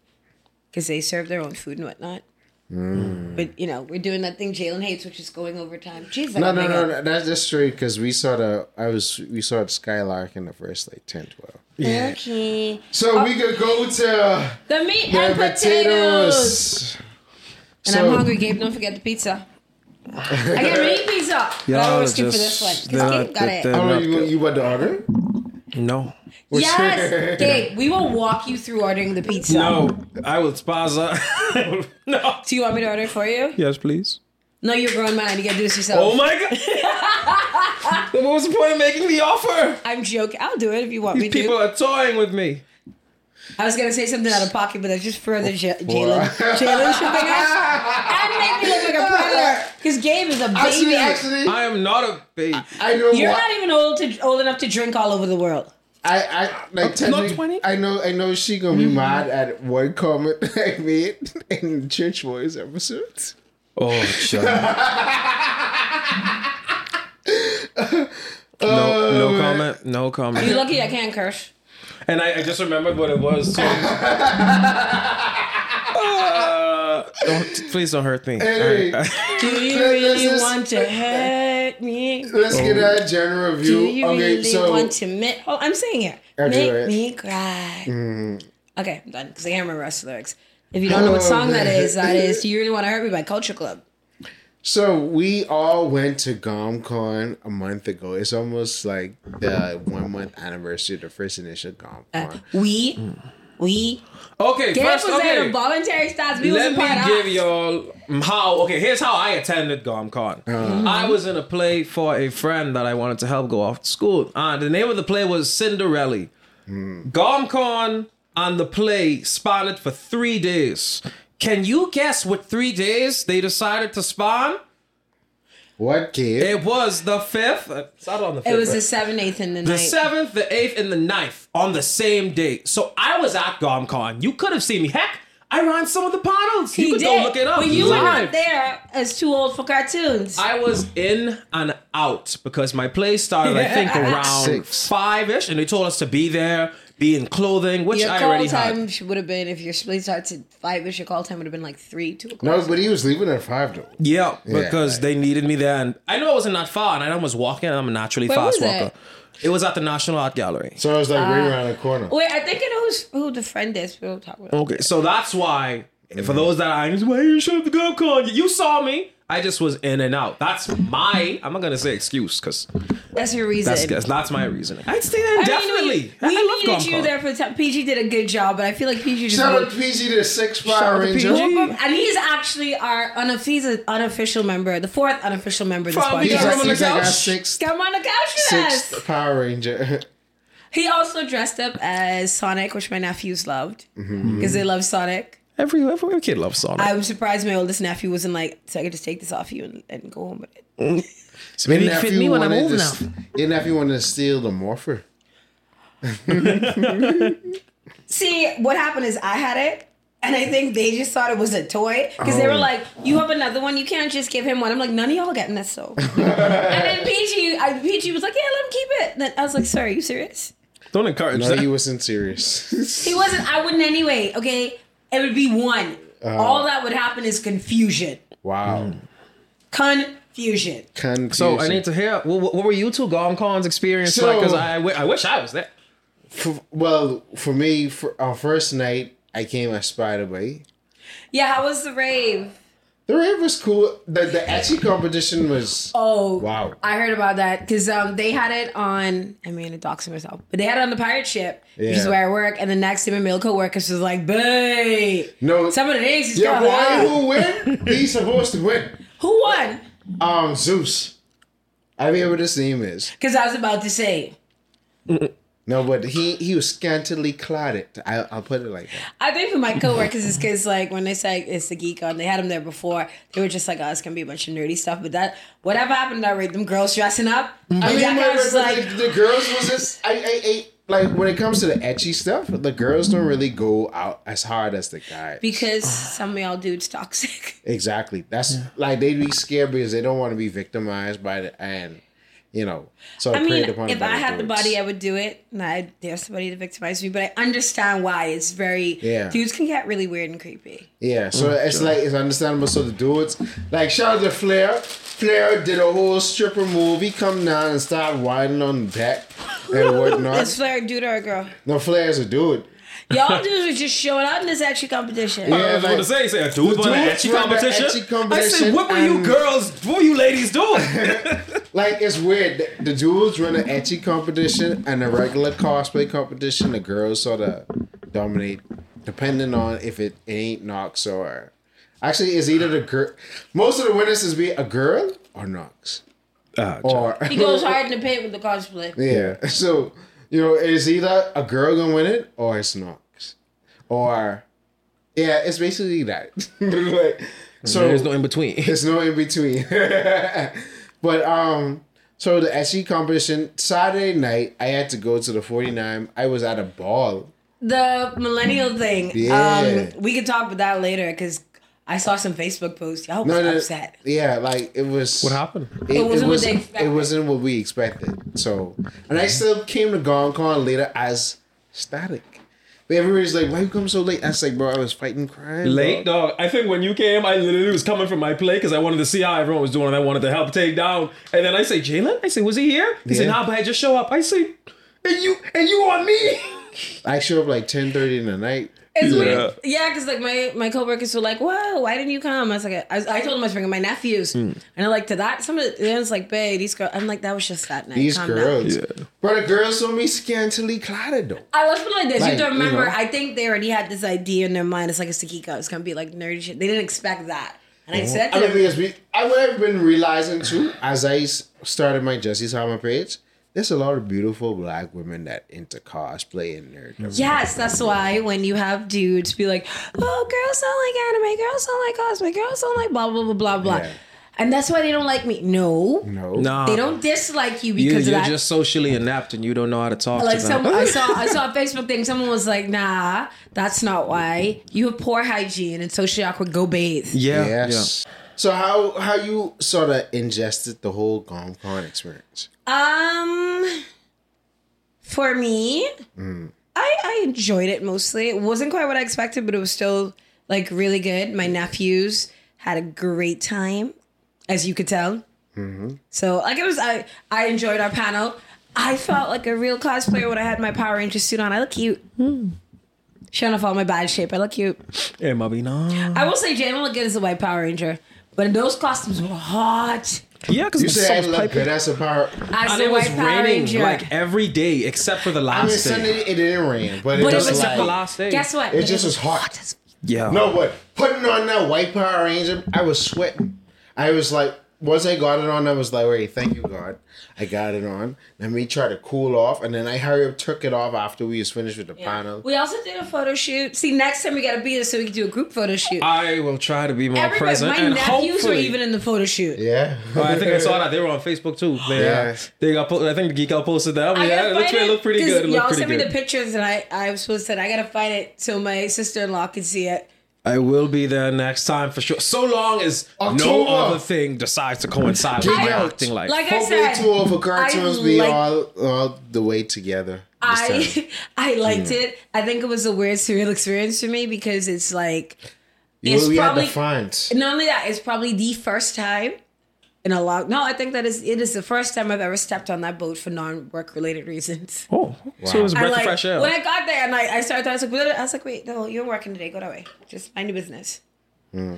because they serve their own food and whatnot. Mm. But you know, we're doing that thing Jalen hates, which is going overtime. Jeez, No, no, no, no, that's just straight because we saw the I was we saw the Skylark in the first like 10, 12. Okay. So we could go to The meat the and potatoes. potatoes. And So- I'm hungry, Gabe. Don't forget the pizza. I get mini pizza. but I Y'all was skip for just- this one because they're Gabe got it. they're- How long not oh, you good. you about to order? No. Yes, Gabe. We will walk you through ordering the pizza. No, I will spaza. no. Do you want me to order it for you? Yes, please. No, you're a grown man. You gotta do this yourself. Oh my god. then what was the point of making the offer? I'm joking. I'll do it if you want me These to. people are toying with me. I was gonna say something out of pocket, but that's just further J- Jalen Jalen shipping us and make me look like a predator. Because Gabe is a baby. Actually, actually, I am not a baby. I know You're what not even old to old enough to drink all over the world. I I like to not technically- 20? I know I know she gonna be mm-hmm. mad at one comment I made in the Church Boys episodes. Oh, shut up. no, no oh, comment. No You're comment. lucky I can't curse. And I, I just remembered what it was. So. Uh, don't, please don't hurt me. Hey. I- Do you Let- let's really just- want to hurt me? Let's get that general view. Do you Okay, really so want to make? Oh, I'm saying it. Okay, Make right. me cry. Okay, I'm done because I can't remember the rest of the lyrics. If you don't know what song that is, that is "Do You Really Want to Hurt Me" by Culture Club. So we all went to GomCon a month ago. It's almost like the one month anniversary of the first initial GomCon. Uh, we, we. okay, Gabe first, was at a voluntary stats. We Let wasn't me part of give us. y'all how. Okay, here's how I attended GomCon. Mm-hmm. I was in a play for a friend that I wanted to help go off to school. Uh, the name of the play was Cinderella. GomCon and the play spanned for three days. Can you guess what three days they decided to spawn? What kid? It was the fifth. It's not on the fifth. It was right? the seventh, eighth, and the ninth. The seventh, the eighth, and the ninth on the same day. So I was at GomCon. You could have seen me. Heck, I ran some of the panels. You could did, go look it up. but you were not there as too old for cartoons. I was in and out because my play started, I think, around five ish, and they told us to be there, be in clothing, which your I call time had. would have been if your split starts at five ish. Your call time would have been like three, two o'clock. no, but he was leaving at five though. Yeah, because right. they needed me there, and I know I wasn't that far, and I was walking. and I'm a naturally Where fast walker. it? It was at the National Art Gallery. So I was like Uh, right around the corner. Wait, I think I know who's, who the friend is. We'll talk about. it. Okay, so that's why. For those that I why you should have go con. You saw me. I just was in and out. That's my. I'm not gonna say excuse because That's your reason. that's that's, that's my reasoning. I'd stay there I mean, indefinitely. we, we I love needed you there for the time. PG did a good job, but I feel like PG just. Shout out wrote- to PG the six Shout out Power Ranger. And he's actually our unof- he's an unofficial member, the fourth unofficial member of this From podcast. He's Yeah, like, room on the he's like our couch. sixth, Come on the couch with us. sixth Power Ranger. He also dressed up as Sonic, which my nephews loved because Mm-hmm. they love Sonic. Every every kid loves Sonic. I'm surprised my oldest nephew wasn't like, so I could just take this off you and, and go home with it. so maybe Your it fit me when I'm wanted old to enough. s- Your nephew wanted to steal the morpher. See, what happened is I had it, and I think they just thought it was a toy because they were Oh. like, "You have another one. You can't just give him one." I'm like, "None of y'all getting this." So, and then PG, I, PG was like, "Yeah, let him keep it." And then I was like, "Sorry, are you serious?" Don't encourage No, that. he wasn't serious. He wasn't. I wouldn't anyway. Okay, it would be one. Uh. All that would happen is confusion. wow. Confusion. Confusion. so I need to hear. What, what were you two GomCon's experience So- like? Because I, I wish I was there. For- well, for me, for our first night, I came as Spider Boy. Yeah, how was the rave? The rave was cool. The the ecchi competition was Oh, wow. I heard about that because um, they had it on. I mean, it doxing myself, but they had it on the pirate ship, which is where I work. And the next day, my male coworkers was like, "Babe, No, some of the your got, boy huh? who win, he's supposed to win. who won?" Um, Zeus. I mean, what his name is. Because I was about to say, No, but he he was scantily clad. I, I'll put it like that. I think for my coworkers, it's because like when they say it's the geek on, they had them there before. They were just like, "Oh, it's gonna be a bunch of nerdy stuff." But that whatever happened that rate, them girls dressing up. Mm-hmm. I mean, I mean, that but- was like, the, the girls was just I, I, I like when it comes to the ecchi stuff, the girls don't really go out as hard as the guys. because some of y'all dudes toxic. Exactly. That's like they'd be scared because they don't want to be victimized by the and you know. So I mean, upon if I had the body, I would do it. And I dare somebody to victimize me, but I understand why. It's very Yeah. dudes can get really weird and creepy. Yeah, so mm, it's like it's understandable. So the dudes, like shout out to Flair. Flair did a whole stripper movie. Come down and start whining on the back and whatnot. It's Flair, dude or a girl. no, Flair's a dude. Y'all dudes are just showing out in this actual competition. Yeah, I was like- going to say, say a dude won an dudes ecchi won the competition. I said, what were you girls? What were you ladies doing? Like it's weird. The, the dudes run an ecchi competition and a regular cosplay competition. The girls sort of dominate, depending on if it, it ain't Nox or. Actually, it's either the girl. Most of the winners is be a girl or Nox. Ah, Or He goes hard in the paint with the cosplay. Yeah. So, you know, it's either a girl gonna win it or it's Nox. or yeah, it's basically that. like, so There's no in between. there's no in between. but um, so the SE competition Saturday night, I had to go to the 49. I was at a ball. The millennial thing. Yeah. Um, we can talk about that later because I saw some Facebook posts. Y'all was No, no, upset. yeah, like it was. What happened? It, It it wasn't what was. they It wasn't what we expected. So, and I still came to GomCon later as static. But everybody's like, "Why you come so late?" I was like, "Bro, I was fighting crime." Late dog. dog. I think when you came, I literally was coming from my play because I wanted to see how everyone was doing and I wanted to help take down. And then I say, Jalen, I say, was he here? He said, Yeah. nah, but I just show up. I say, and you and you on me. I show up like ten thirty in the night. It's Yeah. weird. Yeah, because like my my coworkers were like, "Whoa, why didn't you come?" I was like, I, I told them I was bringing my nephews, Hmm. and they're like, "To that." Some of the, then it's like, "Babe, these girls." I'm like, "That was just that night." These Calm down." girls, Yeah. but the girls saw me scantily clad though. I let's like this. Like, you have to you remember, know. I think they already had this idea in their mind. It's like a Sakiko. It's gonna be like nerdy shit. They didn't expect that, and I said to I mean, them, because we, I would have been realizing too as I started my Jesse's Hammer page. There's a lot of beautiful black women that into cosplay and nerd. Yes, that's why when you have dudes be like, "Oh, girls don't like anime, girls don't like cosplay, girls don't like blah blah blah blah blah," Yeah. and that's why they don't like me. No, No, Nah. they don't dislike you You, because you're of that. just socially inept and you don't know how to talk like to some, them. I saw, I saw a Facebook thing. Someone was like, "Nah, that's not why. You have poor hygiene and socially awkward. Go bathe." yeah. Yes. So how how you sort of ingested the whole GomCon experience? Um, for me, Mm. I I enjoyed it mostly. It wasn't quite what I expected, but it was still like really good. My nephews had a great time, as you could tell. Mm-hmm. So like it was, I I enjoyed our panel. I felt like a real cosplayer when I had my Power Ranger suit on. I look cute. Hmm. Showing off all my bad shape. I look cute. Hey, Mubby, no. I will say Jalen look good as a white Power Ranger, but those costumes were hot. Yeah, because You said say I sun's look good as a power. As And a it was Power raining Ranger. like every day except for the I mean, last day. Sunday it didn't rain, but it but it was was like the last day. Guess what? it But just was hot. as Yeah. No, but putting on that white Power Ranger, I was sweating. I was like, once I got it on, I was like, wait, thank you, God. I got it on. Let me try to cool off. And then I hurry up, took it off after we was finished with the panel. We also did a photo shoot. See, next time we gotta be there so we can do a group photo shoot. I will try to be more Everybody, present. my and nephews were even in the photo shoot. Yeah. Oh, I think I saw that. They were on Facebook too. They, Yeah. uh, they got. po- I think the Geek Out posted that. I yeah, gotta it looks, find it looked pretty 'cause good. It Y'all looked sent me the pictures, and I I was supposed to. say, I gotta find it so my sister in law can see it. I will be there next time for sure. So long as no other thing decides to coincide with Dig my out. acting life. Like I Hopefully, said, two of the cartoons I be like- all, all the way together. I I liked it. I think it was a weird surreal experience for me because it's like You- it's we probably had the fonts. not only that, it's probably the first time in a long. No, I think that is it is the first time I've ever stepped on that boat for non work related reasons. oh, so it was a I breath like of fresh air. when I got there and I, I started. I was like, I was like, wait, no, you're working today. Go that way. Just mind your business. Hmm.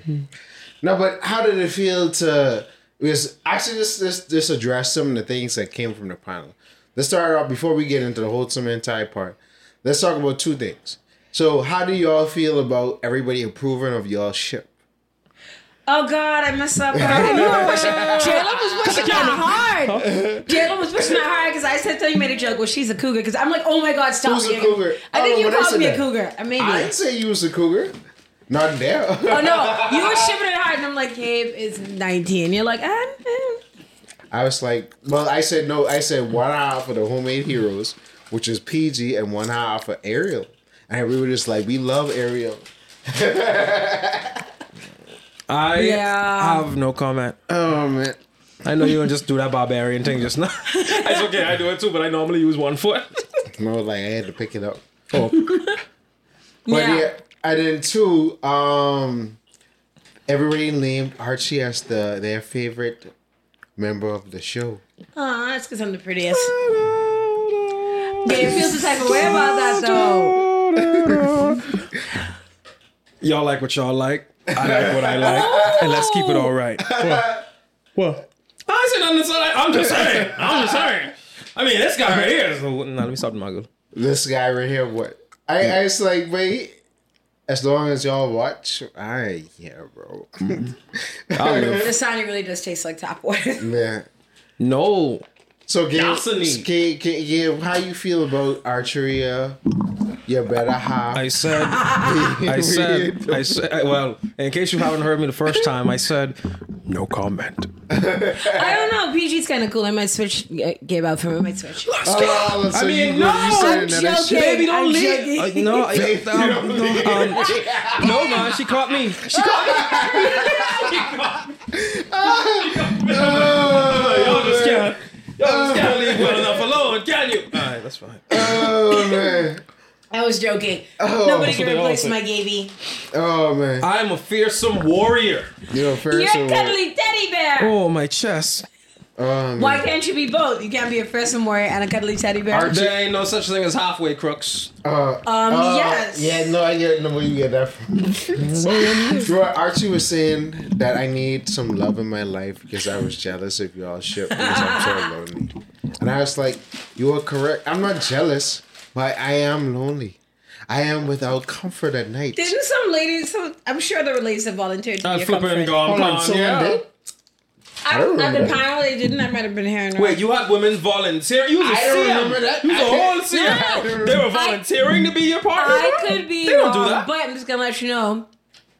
No, but how did it feel to? Because actually, just this this addressed some of the things that came from the panel. Let's start off before we get into the wholesome hentai part. Let's talk about two things. So, how do y'all feel about everybody approving of y'all ship? Oh God, I messed up. God. You were pushing. Jalen was pushing that hard. Jalen was pushing that hard because I said to you made a joke. Well, she's a cougar because I'm like, oh my God, stop. Who's a cougar? I think Oh, you when I called said me a that. cougar. Uh, Maybe. I didn't say you was a cougar. Not there. Oh no, you were shipping it hard, and I'm like, Gabe is 19. You're like, ah, eh. I was like, well, I said no. I said one half for the homemade heroes, which is PG, and one half for Ariel. And we were just like, we love Ariel. I Yeah. have no comment. Oh man. I know you don't just do that barbarian thing just now. it's okay, I do it too, but I normally use one foot. No, like I had to pick it up. Oh. But Yeah. yeah, and then two, um, everybody named Archie as the their favorite member of the show. Oh, that's because I'm the prettiest. Gabe feels the type of way about that though. Y'all like what y'all like. I like what I like. And let's keep it all right. What? What? I said nothing. so I- I'm just saying. I'm just saying. I mean, this guy right here is. Nah, let me stop the muggle. This guy right here, what? I, I was like, wait. As long as y'all watch, I yeah, bro. I'll live. The Sony really does taste like tap water. Man. No. So, Gabe, Gasoline. Gabe, Gabe, Gabe, how you feel about archery? You better have. I said, I said, I said. Well, in case you haven't heard me the first time, I said, no comment. I don't know. PG's kind of cool. I might switch. Gabe out for me. I might switch. Oh, so I mean, you, no, you said I'm another shit. joking. Baby, don't I'm leave. joking. Uh, no, I, Baby, um, don't no, leave. um, no, man, she caught me. She caught me. Y'all just can't. Y'all just can't leave well enough alone, can you? All right, that's fine. Oh man. I was joking. Nobody can what they all replace my Gaby. Oh man. I'm a fearsome warrior. You know, You're a or what? cuddly teddy bear. Oh, my chest. Oh man. Why can't you be both? You can't be a fearsome warrior and a cuddly teddy bear. Archie- There ain't no such thing as halfway crooks. Uh, Um, uh, yes. Yeah, no, I get no where you get that from. Bro, Archie was saying that I need some love in my life because I was jealous of y'all shit because I'm so lonely. And I was like, you are correct. I'm not jealous, but I am lonely. I am without comfort at night. Didn't some ladies? Some, I'm sure there were ladies that volunteered to That be a flipping comfort. gone, Hold on, gone, yeah. did? I, don't at the remember. panel they didn't. I might have been here. Wait, you had women volunteer? You was a I don't CM. remember that. You was a whole CM. No. They were volunteering to be your partner. I could be They don't wrong, do that. but I'm just gonna let you know.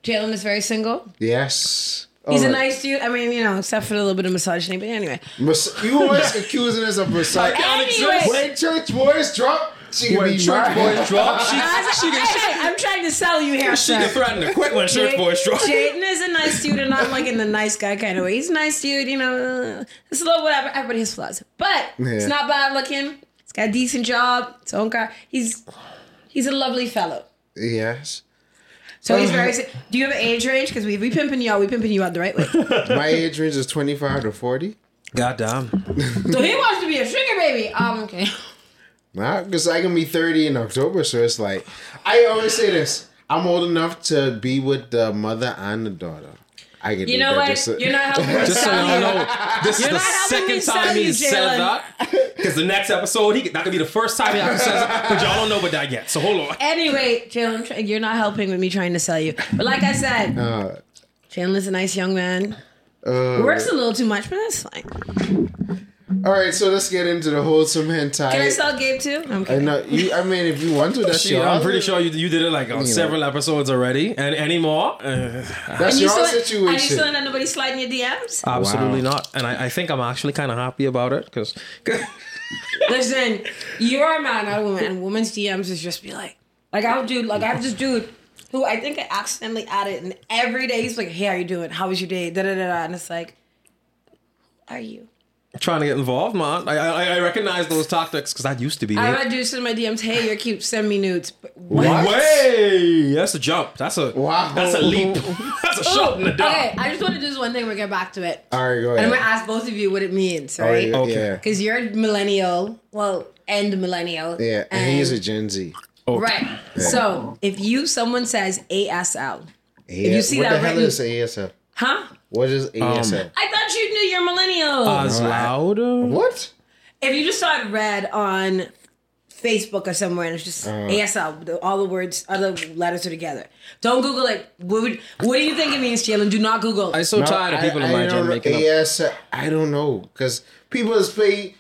Jalen is very single. Yes. He's a nice dude. I mean, you know, except for a little bit of misogyny. But anyway, Mis- you always accusing us of misogyny. can't Anyway. When church boys drop, she can When be church mad. boys drop, she, she, hey, hey, I'm trying to sell you here, she can threaten to quit when church boys drop. Jaden is a nice dude, and not like in the nice guy kind of way. He's a nice dude, you know. It's a little whatever. Everybody has flaws, but Yeah. it's not bad looking. He's got a decent job, his own car. He's he's a lovely fellow. Yes. So he's Uh-huh. very. Do you have an age range? Because we we pimping you out. We pimping you out the right way. My age range is 25 to 40. God damn. so he wants to be a sugar baby. Um, okay. Nah, because I can be 30 in October, so it's like I always say this. I'm old enough to be with the mother and the daughter. I can You know what? just to- You're not helping me Just so sell y'all you. know, this is You're the not helping me second time sell you, he's said Jalen. that. Because the next episode, he that could be the first time he actually says it, but y'all don't know about that yet. So hold on. Anyway, Jalen, try- you're not helping with me trying to sell you. But like I said, Uh, Jalen is a nice young man. uh, Works a little too much, but that's fine. All right, so let's get into the wholesome hentai. Can I sell Gabe too? I'm I kidding. know you. I mean, if you want to, that's Shit, your. I'm pretty sure you, you did it like on know. several episodes already. And any more? Uh, That's And you your still, and you still situation. let nobody slide in your DMs? absolutely Wow. not. And I, I think I'm actually kind of happy about it because. Listen, you're a man, not a woman, and women's DMs is just be like, like I have do, like I have this dude who I think I accidentally added, and every day he's like, "Hey, how you doing? How was your day?" Da da da da, and it's like, who are you? Trying to get involved, man. I I, I recognize those tactics because that used to be me. I had dudes in my DMs, "Hey, you're cute. Send me nudes." What? What? Way, that's a jump. That's a Wow. That's a leap. that's a shot in the dark. Okay, I just want to do this one thing. We'll get back to it. All right, go And I'm gonna ask both of you what it means, Oh, right? yeah, Okay. yeah, Because you're a millennial, well, and millennial. yeah. And he's a Gen Z. Oh. right. So if you someone says ASL, Yeah. you see what that the hell written- is ASL? Huh? What is ASL? I thought you knew you're millennial. As louder. what? if you just saw it read on Facebook or somewhere and it's just Uh. ASL, all the words, all the letters are together. Don't Google it. What, would, what do you think it means, Jalen? Do not Google. I'm so No, tired of people I, in my I gen don't know. making up. ASL. I don't know because people just play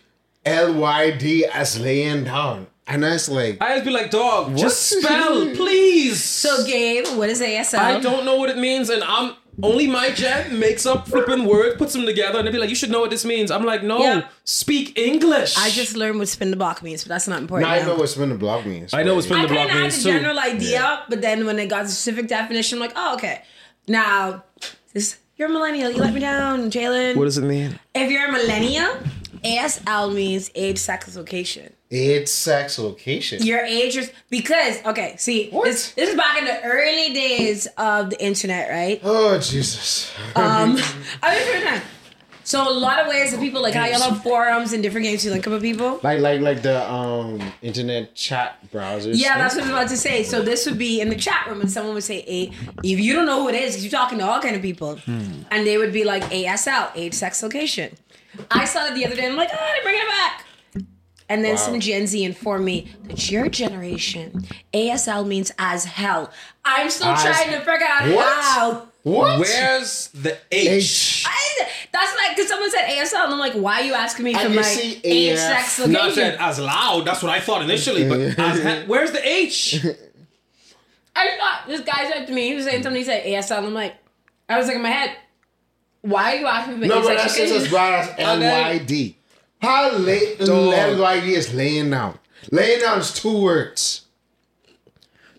L Y D as laying down, and that's like I just be like, dog, just spell, please. so, Gabe, what is ASL? I don't know what it means, and I'm only my gen makes up flipping words, puts them together, and they be like, you should know what this means. I'm like, no, Yeah. speak English. I just learned what spin the block means, but that's not important. now I know what spin the block means. I know what spin the block means. I kind of had means the too. general idea, but then when they got the specific definition, I'm like, oh, okay. Now, this you're a millennial. You let me down, Jalen. What does it mean? if you're a millennial, ASL means age, sex, location. It's sex location. Your age is because okay. See, What? this this is back in the early days of the internet, right? Oh Jesus. Um, I mean, time. So a lot of ways that people like how y'all have forums and different games to link up with people. like like like the um internet chat browsers. Yeah, that's what I was about to say. So this would be in the chat room, and someone would say, "A." If you don't know who it is, you're talking to all kind of people, Hmm. and they would be like ASL, age, sex, location. I saw it the other day, and I'm like, "Oh, they're bringing it back." And then Wow. some Gen Z informed me that your generation, ASL means as hell. I'm still As- trying to figure out What? how. What? Where's the H? H. I, that's like because someone said ASL, and I'm like, why are you asking me I for can my see age, AF. sex, Not location? said as loud. That's what I thought initially, but as he- where's the H? I thought this guy said to me, he was saying something. He said ASL, and I'm like, I was like in my head, why are you asking me for No, age, but sex, that's just as location? as And then- LYD. How late Dog. LYD is laying down? Laying down is two words.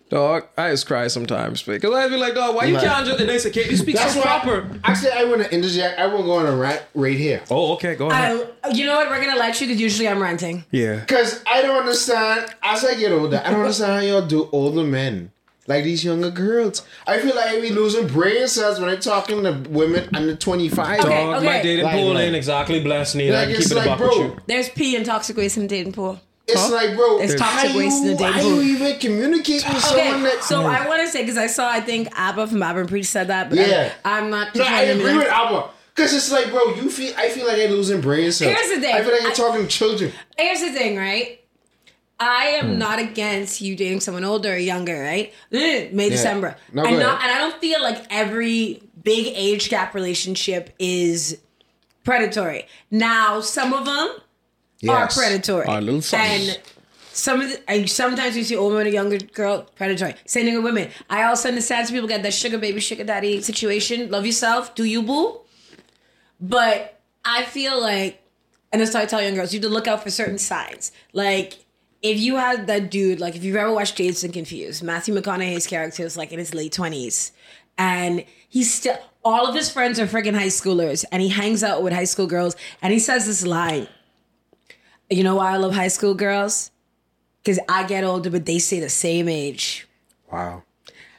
Dog, I just cry sometimes because I be like, dog, why you Like- can't just? And they say, can't you speak That's so why. proper? Actually, I want to interject. I want to go on a rant right here. Oh, okay, go ahead. I, you know what? We're gonna let you because usually I'm ranting. yeah. Because I don't understand, as I get older, I don't understand how y'all do older men. Like these younger girls. I feel like I be losing brain cells when I'm talking to women under 25. Okay, Dog, okay. my dating Like, pool like- ain't exactly blessed neither. Like, I can it's keep it like, buck with bro, you. There's pee and toxic waste in the dating pool. It's Huh? like, bro, It's how toxic waste in the you, dating how pool. you even communicate with Okay, someone that... so I want to say because I saw I think Aba from Aba and Preach said that, but Yeah. I'm, I'm not. No, I defending agree him. with Aba. Because it's like, bro, you feel. I feel like I'm losing brain cells. Here's the thing. I feel like you're I- talking to children. Here's the thing, right? I am not against you dating someone older or younger, right? Eh, May December. No, and, go not, and I don't feel like every big age gap relationship is predatory. Now, some of them are predatory. Are little sons. and some of the, and sometimes you see older and a younger girl predatory. Same thing with women. I also understand some people get that sugar baby, sugar daddy situation. Love yourself, do you boo? But I feel like, and that's why I tell young girls, you have to look out for certain signs. Like, if you had that dude, like if you've ever watched Dazed and Confused, Matthew McConaughey's character is like in his late twenties, and he's still all of his friends are freaking high schoolers, and he hangs out with high school girls, and he says this line. You know why I love high school girls? Because I get older, but they stay the same age. Wow.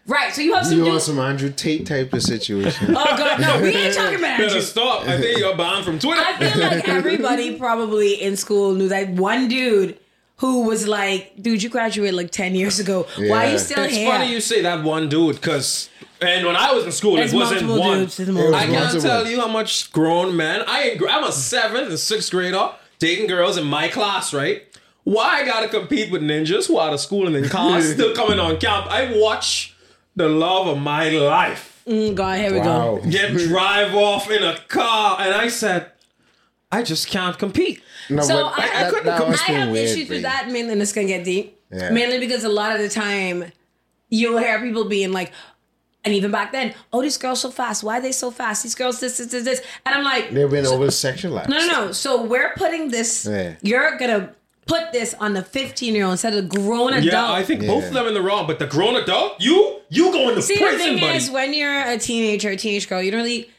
Right. So you have some You want some Andrew Tate type of situation. Oh god, no, we ain't talking about Better Andrew. stop. I think you're banned from Twitter. I feel like everybody probably in school knew that one dude who was like, dude, you graduated like 10 years ago. Why are you still it's here? It's funny you say that one dude because. And when I was in school, There's it wasn't one. dudes, there's multiple I can't multiple. tell you how much grown men. I ain't, I'm a seventh and sixth grader dating girls in my class, right? Why I gotta compete with ninjas who out of school and in cars still coming on camp? I watch the love of my life Mm, God, here we wow. go. get drive off in a car, and I said, I just can't compete. No, So but I- I couldn't that com- must I have issues with that, mainly, and it's gonna get deep. Yeah. Mainly because a lot of the time you'll hear people being like, and even back then, oh, these girls so fast. Why are they so fast? These girls, this, this, this, this. And I'm like, They've been over sexualized. No, no, no. So we're putting this. Yeah. You're gonna put this on the 15 year old instead of the grown adult. Yeah, I think both of them in the wrong, but the grown adult, you, you going to See, the prison, thing buddy. is, when you're a teenager, a teenage girl, you don't really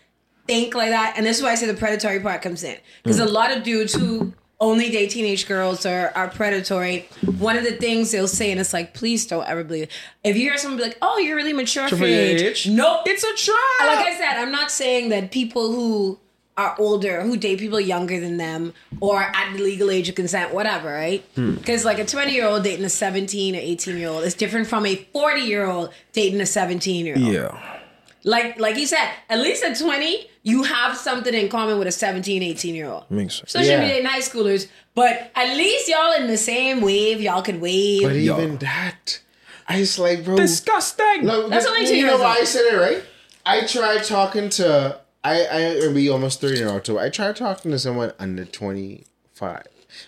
think like that, and this is why I say the predatory part comes in because Hmm. a lot of dudes who only date teenage girls are, are predatory. One of the things they'll say, and it's like, please don't ever believe. It. If you hear someone be like, "Oh, you're really mature for For your your age," age? nope, It's a trap. like I said, I'm not saying that people who are older, who date people younger than them, or at the legal age of consent, whatever, right? Hmm. Because like a 20 year old dating a 17 or 18 year old is different from a 40 year old dating a 17 year old. yeah. Like like you said, at least at 20, you have something in common with a 17, 18 year old. Makes sense. So should be Yeah. dating high schoolers, but at least y'all in the same wave. Y'all could wave. But even that, I just like, bro. Disgusting. No, That's but only two you know why. I said it right? I tried talking to I I will be almost thirty in October. I tried talking to someone under twenty five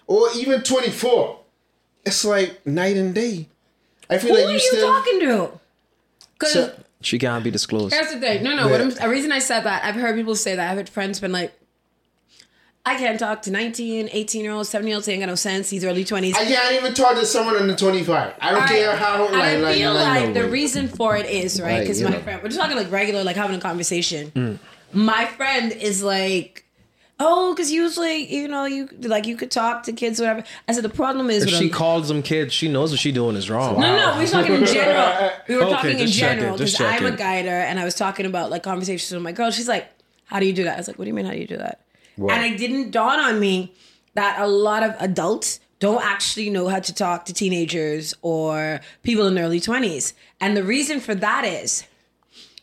or even twenty four. It's like night and day. I feel Who like are you you still. talking to? Because So- She can't be disclosed. Here's the thing. No, no. What Yeah. I'm, reason I said that, I've heard people say that. I've had friends been like, I can't talk to 19, 18 year olds, 7 year olds. They ain't got no sense. These early 20s. I can't even talk to someone under twenty five. I don't care how and like I like, feel like, like, no the way. reason for it is right because you my know. friend, we're just talking like regular, like having a conversation. Mm. My friend is like, oh, because usually you know you like you could talk to kids, whatever. I said the problem is If with she them- calls them kids, she knows what she doing is wrong. No, no, we were talking in general. We were Okay, talking in general because I'm a guider and I was talking about like conversations with my girl. She's like, "How do you do that?" I was like, "What do you mean? How do you do that?" What? And it didn't dawn on me that a lot of adults don't actually know how to talk to teenagers or people in their early twenties. And the reason for that is,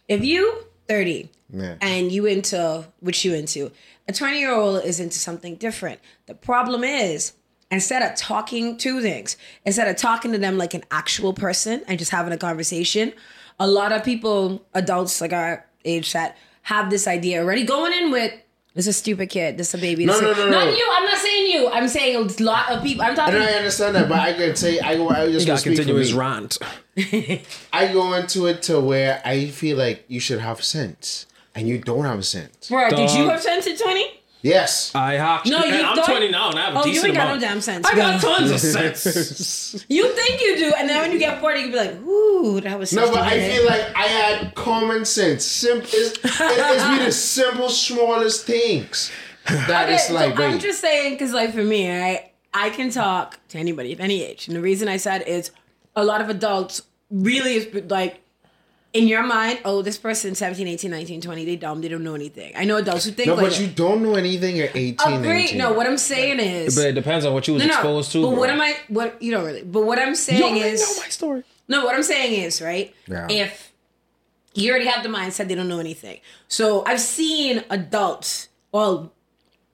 if you 30 Yeah. and you into what you into, a 20 year old is into something different. The problem is, instead of talking two things, instead of talking to them like an actual person and just having a conversation, a lot of people, adults like our age that have this idea already going in with this is a stupid kid, this is a baby. No, this no, is- no, no. Not you. I'm not saying you. I'm saying a lot of people. I'm And talking. I understand that, but I can say I go. I just You gonna gotta continue his rant. I go into it to where I feel like you should have sense, and you don't have a sense. Bro, did you have sense at 20? Yes. I have. No, you I'm don't- 20 now, and I have a Oh, you decent ain't got amount. no damn sense. I got tons of sense. You think you do, and then when you get 40, you be like, ooh, that was No, such but a I hit. feel like I had common sense. Simple. It's, it- it's be the simple, smallest things that Okay, it's so like. I'm wait. just saying, because like for me, I, I can talk to anybody of any age, and the reason I said is a lot of adults really is like in your mind, oh, this person 17, 18, 19, 20, they dumb, they don't know anything. I know adults who think no, like but you don't know anything at 18, Agreed. 19. No, what I'm saying is but it depends on what you was no, no. exposed to. But bro. what am I? What you don't really. But what I'm You saying already is know my story. no. What I'm saying is right. Yeah. If you already have the mindset they don't know anything, so I've seen adults, well,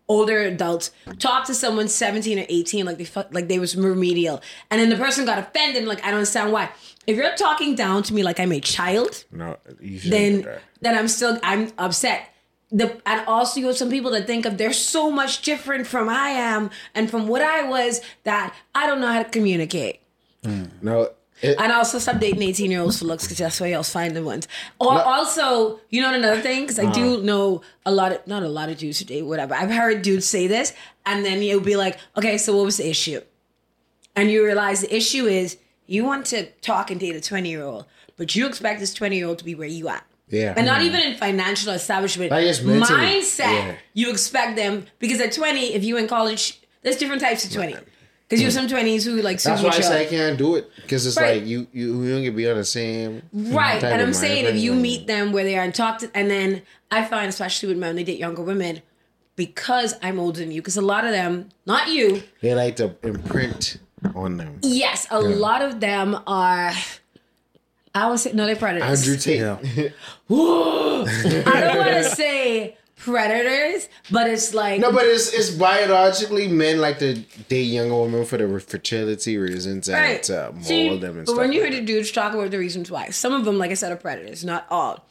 older adults, talk to someone 17 or 18 like they felt like they was remedial, and then the person got offended. Like I don't understand why. If you're talking down to me like I'm a child, No, you shouldn't do then then I'm still I'm upset. The and also you have some people that think of they're so much different from I am and from what I was that I don't know how to communicate. No. It, And also stop dating 18 year olds for looks because that's where y'all find the ones. Or also, you know another thing? Because I do know a lot of not a lot of dudes who date, whatever. I've heard dudes say this, and then you'll be like, okay, so what was the issue? And you realize the issue is you want to talk and date a 20 year old, but you expect this 20 year old to be where you at. Yeah. And not even in financial establishment. Like, Mindset. yeah. You expect them because at 20, if you in college, there's different types of 20. Because you have some 20s who like that's why I say I uh, can't do it because it's Right. like you you you don't get be on the same Right. type And of I'm saying if you meet them where they are and talk to, and then I find, especially with men, they date younger women because I'm older than you. Because a lot of them, not you, they like to imprint on them. yes, a lot of them are, I would say, no, they're predators. Andrew Tate. Yeah. I don't want to say predators, but it's like, No, but it's it's biologically men like to date younger women for the fertility reasons and Right. to mold See, them and but stuff. when you hear like the dudes talk about the reasons why, some of them, like I said, are predators, not all.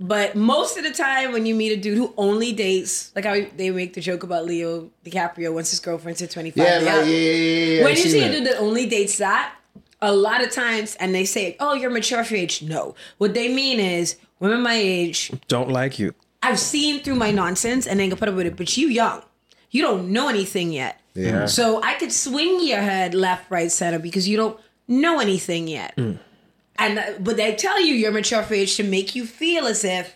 But most of the time, when you meet a dude who only dates, like how they make the joke about Leo DiCaprio once his girlfriend's at 25. yeah, like, yeah, yeah, yeah, yeah. when I've you see that. a dude that only dates that, a lot of times, and they say, "Oh, you're mature for your age." No, what they mean is women my age. Don't like you. I've seen through my nonsense and then can put up with it, but you young, you don't know anything yet. Yeah. So I could swing your head left, right, center because you don't know anything yet. And uh, but they tell you you're mature for age to make you feel as if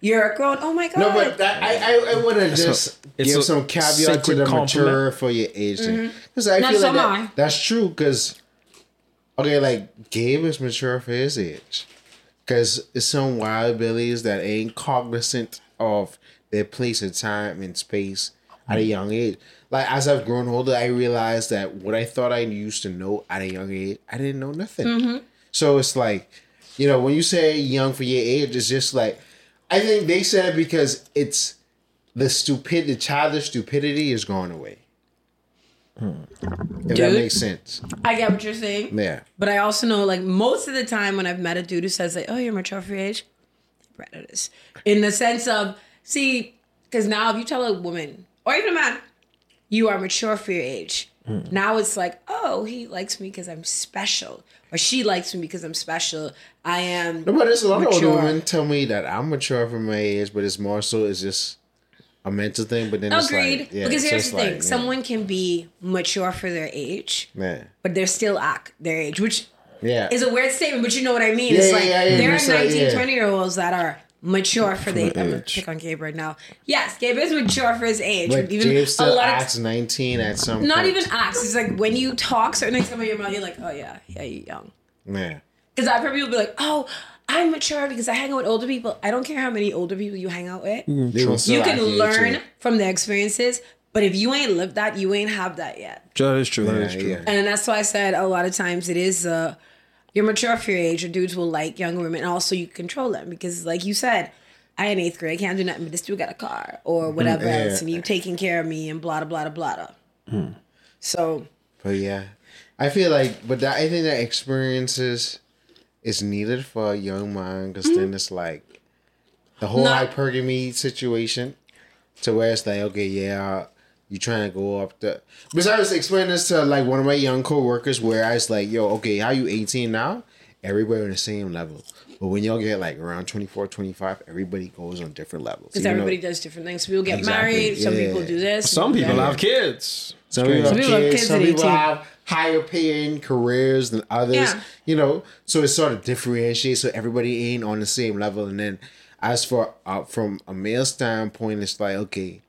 you're a grown. Oh my god! No, but that, I I, I want to just it's give a some caveat to the compliment. mature for your age thing because I Not feel so like that, that's true because okay, like Gabe is mature for his age because it's some wild billies that ain't cognizant of their place and time and space at a young age. Like as I've grown older, I realized that what I thought I used to know at a young age, I didn't know nothing. Mm-hmm. So it's like, you know, when you say young for your age, it's just like, I think they said it because it's the stupid, the childish stupidity is going away. If that makes sense. I get what you're saying. Yeah. But I also know, like, most of the time when I've met a dude who says, like, oh, you're mature for your age, predators. In the sense of, see, because now if you tell a woman, or even a man, you are mature for your age, hmm. now it's like, oh, he likes me because I'm special. Or she likes me because I'm special. I am. No, but there's a lot of mature. older women tell me that I'm mature for my age, but it's more so it's just a mental thing. But then Agreed. it's like, yeah, because here's the thing like, yeah, someone can be mature for their age, man, but they're still act their age, which yeah, is a weird statement, but you know what I mean. Yeah, it's yeah, like yeah, yeah, there are like, 19, yeah. 20 year olds that are mature for their For I'm gonna age. pick on Gabe right now. Yes, Gabe is mature for his age. but even Gabe a still lot acts of 19 at some. not point. even acts. It's like when you talk certain things about your mouth, you're like, oh yeah, yeah, you're young. Yeah, Because I've heard people be like, oh, I'm mature because I hang out with older people. I don't care how many older people you hang out with. they will You can learn yeah. from their experiences, but if you ain't lived that, you ain't have that yet. That is true. That is Yeah, true. yeah. And that's why I said a lot of times it is uh you're mature for your age, or dudes will like younger women, and also you control them because, like you said, I in eighth grade can't do nothing, but this dude got a car or mm, whatever yeah. else, and you taking care of me and blah blah blah blah blah. Hmm. So But yeah, I feel like, but that I think that experiences is needed for a young mind because then mm-hmm. it's like the whole Not- hypergamy situation, to where it's like, okay, yeah, you trying to go up the. Because I was explaining this to like one of my young coworkers, where I was like, yo, okay, how you eighteen now? Everybody on the same level. But when y'all get like around 24, 25, everybody goes on different levels. because You know, everybody does different things. People get Exactly, married. Some yeah. people do this. Some people have kids. Some people, have Some people have kids, kids some people 18. have higher paying careers than others. Yeah. You know, so it sort of differentiates. So everybody ain't on the same level. And then, as for uh, from a male standpoint, it's like okay,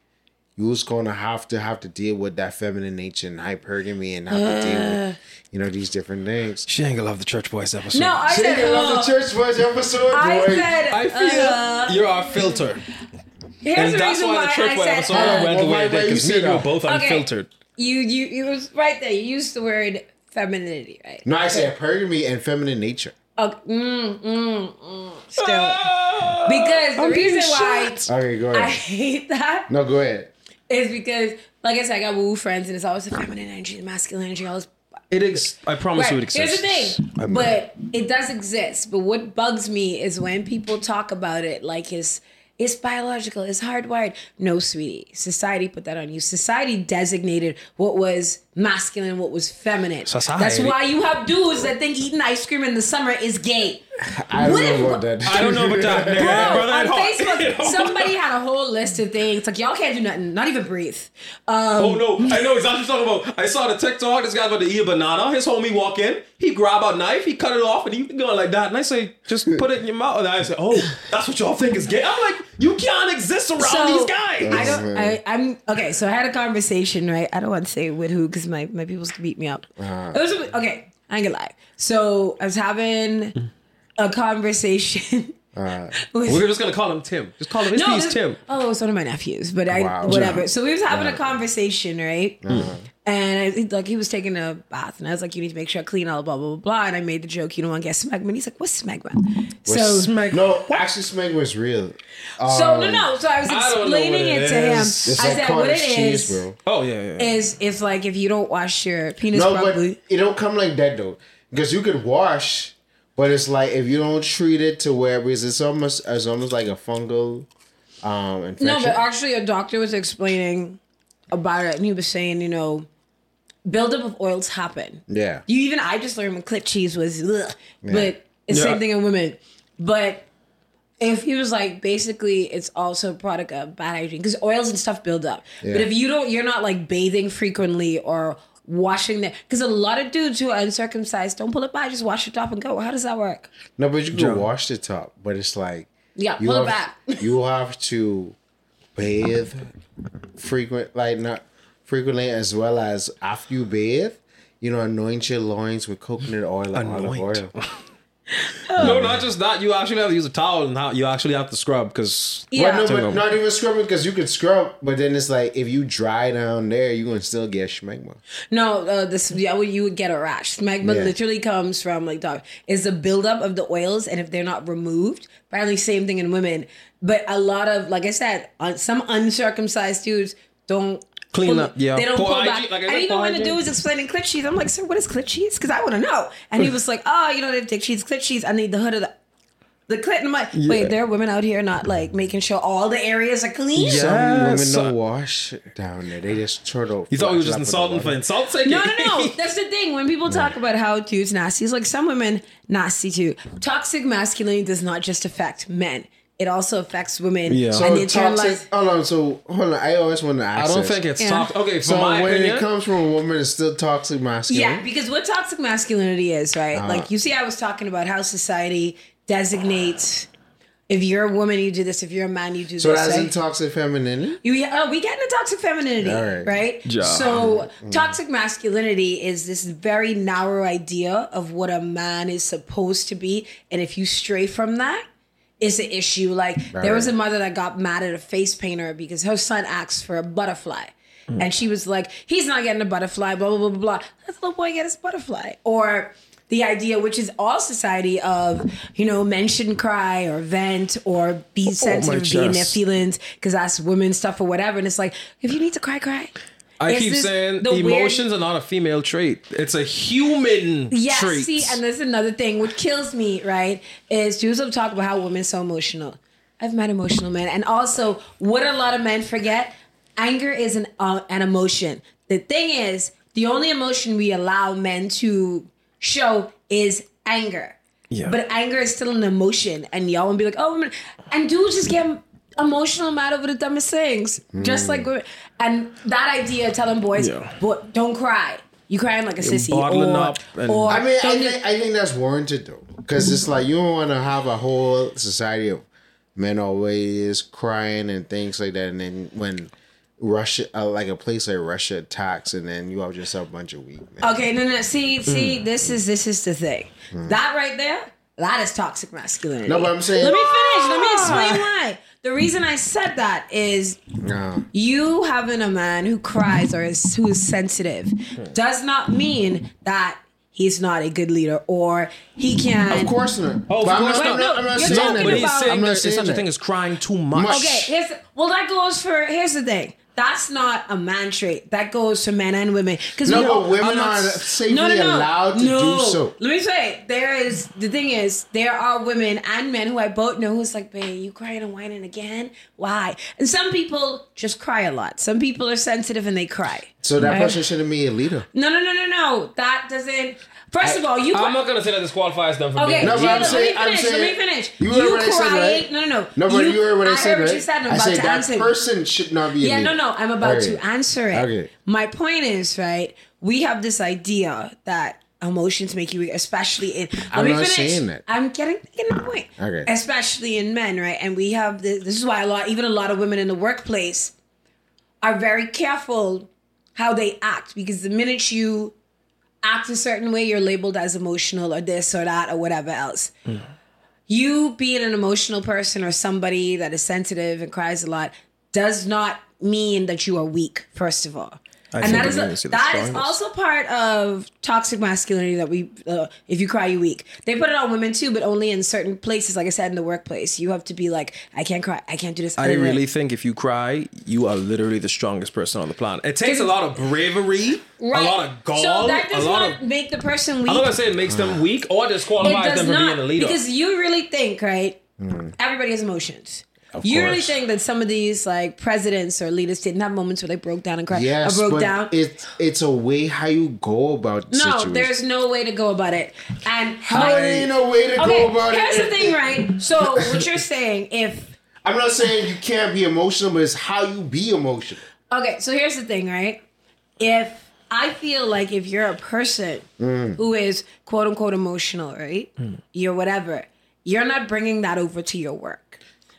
you was gonna have to have to deal with that feminine nature and hypergamy, and have to deal with you know these different things. She ain't gonna love the church boys episode. No, I She said didn't love the uh, church boys episode. I boy. said I feel uh, you're our filter. here's And the that's reason why why the church I boy episode uh, went the way it did you because me say and you were both Okay. unfiltered. you you you was right there. You used the word femininity, right? no, I said hypergamy and feminine nature. Okay. Mm, mm, mm. Still, because the I'm reason why Okay, go I hate that no, go ahead. Is because, like I said, I got woo friends, and it's always the feminine energy, the masculine energy, all this. It ex- I promise you it exists. Here's the thing, I'm- but it does exist. But what bugs me is when people talk about it like it's it's biological, it's hardwired. No, sweetie, society put that on you. Society designated what was masculine, what was feminine. Society. That's why you have dudes that think eating ice cream in the summer is gay. I don't What if- know about that. I don't know about that. nigga. Bro, Brother, on it Facebook, hard. somebody had a whole list of things. Like, y'all can't do nothing, not even breathe. Um, Oh no, I know exactly what you're talking about. I saw the TikTok. This guy about to eat a banana. His homie walk in. He grab a knife. He cut it off and he going like that. And I say, just put it in your mouth. And I say, oh, that's what y'all think is gay. I'm like, you can't exist around So, these guys. I don't. I, I'm okay. So I had a conversation, right? I don't want to say with who because my my people's could beat me up. It was okay. I ain't gonna lie. So I was having a conversation. with, We're just gonna call him Tim. Just call him. His no, piece this- Tim. Oh, it's one of my nephews, but I Wow. whatever. So we was having a conversation, right? Uh-huh. And I, like he was taking a bath, and I was like, "You need to make sure I clean all blah blah blah blah." And I made the joke, "You don't want to get smegma." And he's like, "What's smegma?" So no, actually, smegma was real. so Um, no no. So I was I don't know explaining what it, it to him. It's I like said, "What it cottage is bro. Oh yeah, yeah. yeah. is it's like if you don't wash your penis No, properly." but it don't come like that though, because you could wash, but it's like if you don't treat it to where because it's almost it's almost like a fungal um infection. No, but actually, a doctor was explaining about it, and he was saying, you know, buildup of oils happen. yeah, You even I just learned when clit cheese was, ugh, Yeah. but it's the Yeah. same thing in women. But if he was like, basically, it's also a product of bad hygiene because oils and stuff build up. But if you don't, you're not like bathing frequently or washing that because a lot of dudes who are uncircumcised don't pull it back, just wash it off and go. How does that work? no, but you can wash the top, but it's like Yeah, you pull it back. you have to bathe frequent, like not frequently as well as after you bathe. You know, anoint your loins with coconut oil and olive Anoint. oil. no, not just that. You actually have to use a towel and you actually have to scrub because Yeah. But no, but not even scrubbing because you could scrub, but then it's like if you dry down there, you're gonna still get schmegma. No, uh, this yeah, well, you would get a rash. Smegma Yeah. literally comes from like dog is the buildup of the oils, and if they're not removed, apparently same thing in women. But a lot of like I said, on some uncircumcised dudes don't Clean up, yeah. They don't Poor pull hygiene, back. like I and said, even poor when the hygiene. dude was explaining clit cheese, I'm like, sir, what is clit cheese? Because I want to know. And he was like, oh, you know, they have dick cheese, clit cheese. I need the hood of the. The clit, and I'm like, wait, there are women out here not like making sure all the areas are clean. Yeah. Some women Yes. don't wash down there; they just turtle. you thought we were just insulting for insult's sake. No, no, no. That's the thing. When people talk about how dudes nasty, it's like some women nasty too. Toxic masculinity does not just affect men; it also affects women. Yeah. So and the toxic. internalized. Hold on. So hold on. I always want to ask. I don't think it's Yeah. toxic. Okay, for so. my when opinion, it comes from a woman, it's still toxic masculinity. Yeah, because what toxic masculinity is, right? Uh-huh. Like you see, I was talking about how society designates. If you're a woman, you do this. If you're a man, you do So this. So that's right? in toxic femininity. You, oh, we get into toxic femininity, All right. right? Yeah. So toxic masculinity is this very narrow idea of what a man is supposed to be, and if you stray from that, it's an issue. Like there was a mother that got mad at a face painter because her son asked for a butterfly. And she was like, he's not getting a butterfly, blah, blah, blah, blah, blah. Let the little boy get his butterfly. Or the idea, which is all society of, you know, men shouldn't cry or vent or be oh, sensitive, be in their feelings because that's women's stuff or whatever. And it's like, if you need to cry, cry. I It's keep saying the weird- emotions are not a female trait. It's a human Yeah, trait. see, and there's another thing which kills me, right? Is Jews will talk about how women are so emotional. I've met emotional men, and also what a lot of men forget: anger is an uh, an emotion. The thing is, the only emotion we allow men to show is anger. Yeah. But anger is still an emotion, and y'all will be like, "Oh, women," and dudes just get emotional mad over the dumbest things, just like women. And that idea, telling boys, Yeah. "Boy, don't cry." You crying like a sissy, bottling or, up and- or I mean, I think, I think that's warranted though, because it's like you don't want to have a whole society of men always crying and things like that, and then when Russia, uh, like a place like Russia attacks, and then you have just a bunch of weak men. Okay, no, no. See, see, Hmm. this is this is the thing. That right there, that is toxic masculinity. No, but I'm saying- Let me finish. Let me explain why. The reason I said that is No. you having a man who cries or is who is sensitive does not mean that he's not a good leader or he can. Of course not. Oh, but I'm not, not. I'm not, I'm not You're saying talking that. but he's about- saying I'm not there's saying such a thing as crying too much. Much. Okay, here's well that goes for here's the thing. That's not a man trait. That goes for men and women. Because No, but women not- are safely allowed to no. do so. Let me say, there is the thing is there are women and men who I both know who's like, babe, you crying and whining again? Why? And some people just cry a lot. Some people are sensitive and they cry. So that Right? person shouldn't be a leader. No, no, no, no, no. That doesn't. First of all, you. I'm cry- not gonna say that disqualifies them from Okay, being No, but Jayla, I'm let saying- me I'm finish. let me finish. You heard what I said, right? No, no, no. No, but you, heard what I, said, heard right? what you said. I'm I about said to that answer. person should not be Yeah, no, no. I'm about Okay. to answer it. Okay. My point is, right? We have this idea that emotions make you weak, especially in. Let I'm me not finish. saying that. I'm getting getting the point. Okay. Especially in men, right? And we have this. This is why a lot, even a lot of women in the workplace, are very careful how they act because the minute you act a certain way, you're labeled as emotional or this or that or whatever else. You being an emotional person or somebody that is sensitive and cries a lot does not mean that you are weak. First of all. I and that is a, that is also part of toxic masculinity that we uh, if you cry you weak. They put it on women too but only in certain places like i said in the workplace. You have to be like i can't cry. I can't do this. I really think if you cry, you are literally the strongest person on the planet. It takes a lot of bravery, right. a lot of gall, so that a does lot not of. make the person weak I'm not gonna say it makes them weak or disqualifies them from not being a leader. because you really think right? Everybody has emotions you really think that some of these like presidents or leaders didn't have moments where they broke down and cried Yes, or broke but down it's it's a way how you go about no situation. there's no way to go about it and how ain't no way to okay go about here's it. Here's the thing right so what you're saying if I'm not saying you can't be emotional, but it's how you be emotional. Okay, so here's the thing, right? If I feel like if you're a person Mm. who is quote unquote emotional, right? You're whatever. You're not bringing that over to your work.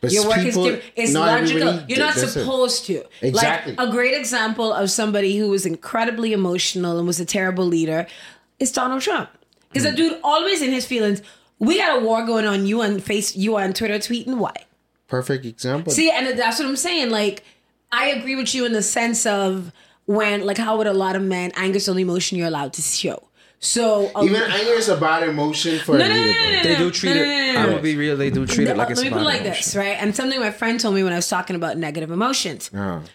But your work people- is diff- it's logical. You're not does it. supposed to. Exactly. Like a great example of somebody who was incredibly emotional and was a terrible leader is Donald Trump. Because Mm. the dude always in his feelings. We got a war going on. You on face. You on Twitter tweeting why? Perfect example. See, and that's what I'm saying. Like, I agree with you in the sense of when, like, how would a lot of men anger is the only emotion you're allowed to show. So um, Even anger is a bad emotion for No, a no, no, leader. no, bro. no, they no, do treat no, it. no, no, I'm no. gonna be real. They do treat it like let it's me a put it bad like emotion. this, right? And something my friend told me when I was talking about negative emotions.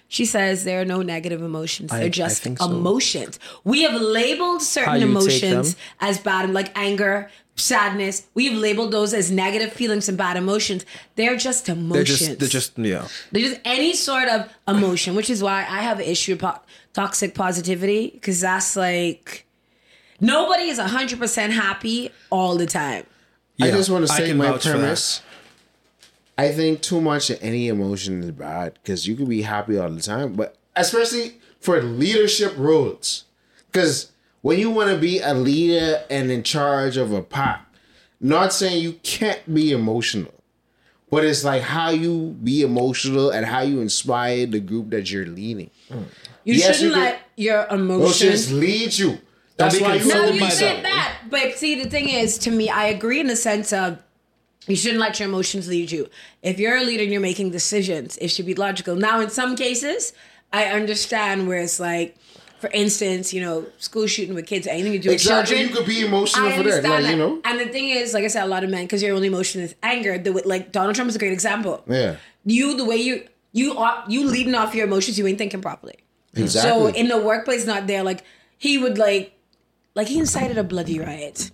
She says there are no negative emotions; I- they're I just think so. emotions. We have labeled How certain you take emotions them. as bad, like anger, sadness. We've labeled those as negative feelings and bad emotions. They're just They're emotions. just, they're just, yeah. They're just any sort of emotion, which is why I have an issue with po- toxic positivity because that's like nobody is hundred percent happy all the time. I Yeah, just want to I say can my vouch for that. premise. I think too much of any emotion is bad because you can be happy all the time, but especially for leadership roles. Because when you want to be a leader and in charge of a pop, not saying you can't be emotional, but it's like how you be emotional and how you inspire the group that you're leading. You Yes, shouldn't you can- let your Emotions emotions. lead you. That's why you No, you said that, but see, the thing is, to me, I agree in the sense of you shouldn't let your emotions lead you. If you're a leader and you're making decisions, it should be logical. Now, in some cases, I understand where it's like, for instance, you know, school shooting with kids, anything to do with Exactly, children. you could be emotional I for that, like, you know. And the thing is, like I said, a lot of men, because your only emotion is anger. The, like Donald Trump is a great example. Yeah. You, the way you you are, you leading off your emotions, you ain't thinking properly. Exactly. So in the workplace, not there. Like he would like, like he incited a bloody riot.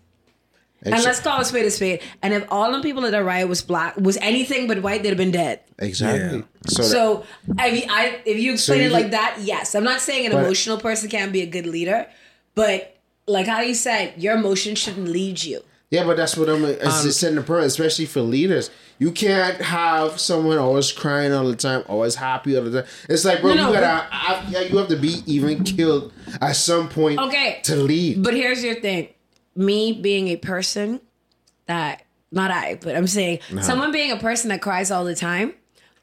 And let's call a spade a spade. And if all the people at the riot was black, was anything but white, they'd have been dead. exactly. Yeah. So, that- So I, mean, I if you explain you it like think- that, yes. I'm not saying an But- emotional person can't be a good leader, but like how you said, your emotions shouldn't lead you. Yeah, but that's what I'm it's Um, setting the point, especially for leaders. You can't have someone always crying all the time, always happy all the time. It's like, bro, No, no, you gotta, I, yeah, you have to be even killed at some point Okay. to lead. But here's your thing. Me being a person that not I, but I'm saying someone being a person that cries all the time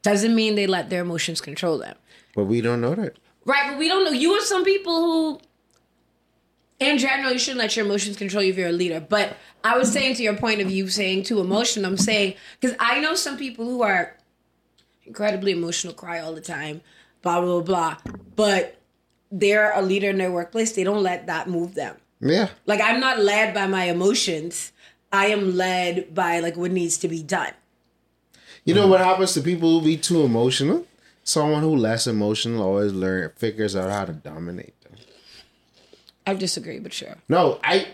doesn't mean they let their emotions control them. But we don't know that. Right, but we don't know. You have some people who in general you shouldn't let your emotions control you if you're a leader. But I was saying to your point of you saying too emotional, I'm saying because I know some people who are incredibly emotional, cry all the time, blah blah blah. blah. But they're a leader in their workplace. They don't let that move them. Yeah. Like I'm not led by my emotions. I am led by like what needs to be done. You know what happens to people who be too emotional? Someone who less emotional always learn figures out how to dominate. I disagree, but sure. No, I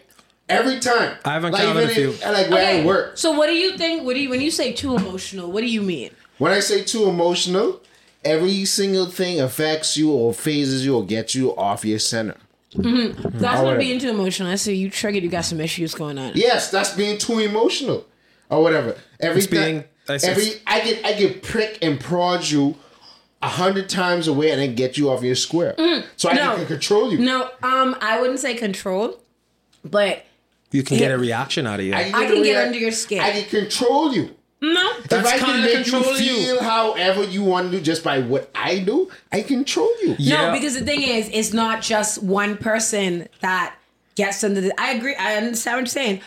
every time. I've like, encountered even a if- few. Like where I work. So what do you think? What do you when you say too emotional? What do you mean? When I say too emotional, every single thing affects you or phases you or gets you off your center. Mm-hmm. That's not whatever. being too emotional. I so you triggered. You got some issues going on. Yes, that's being too emotional. Or whatever. Every It's being- I every I get I get prick and prod you a hundred times away and then get you off your square. so I no. can control you. No, um, I wouldn't say control, but You can get a reaction out of you. I can the get way under your skin. I can control you. no. That's if I can kinda make you controlling you. however you want to do just by what I do, I control you. Yeah. No, because the thing is, it's not just one person that gets under the. I agree. I understand what you're saying.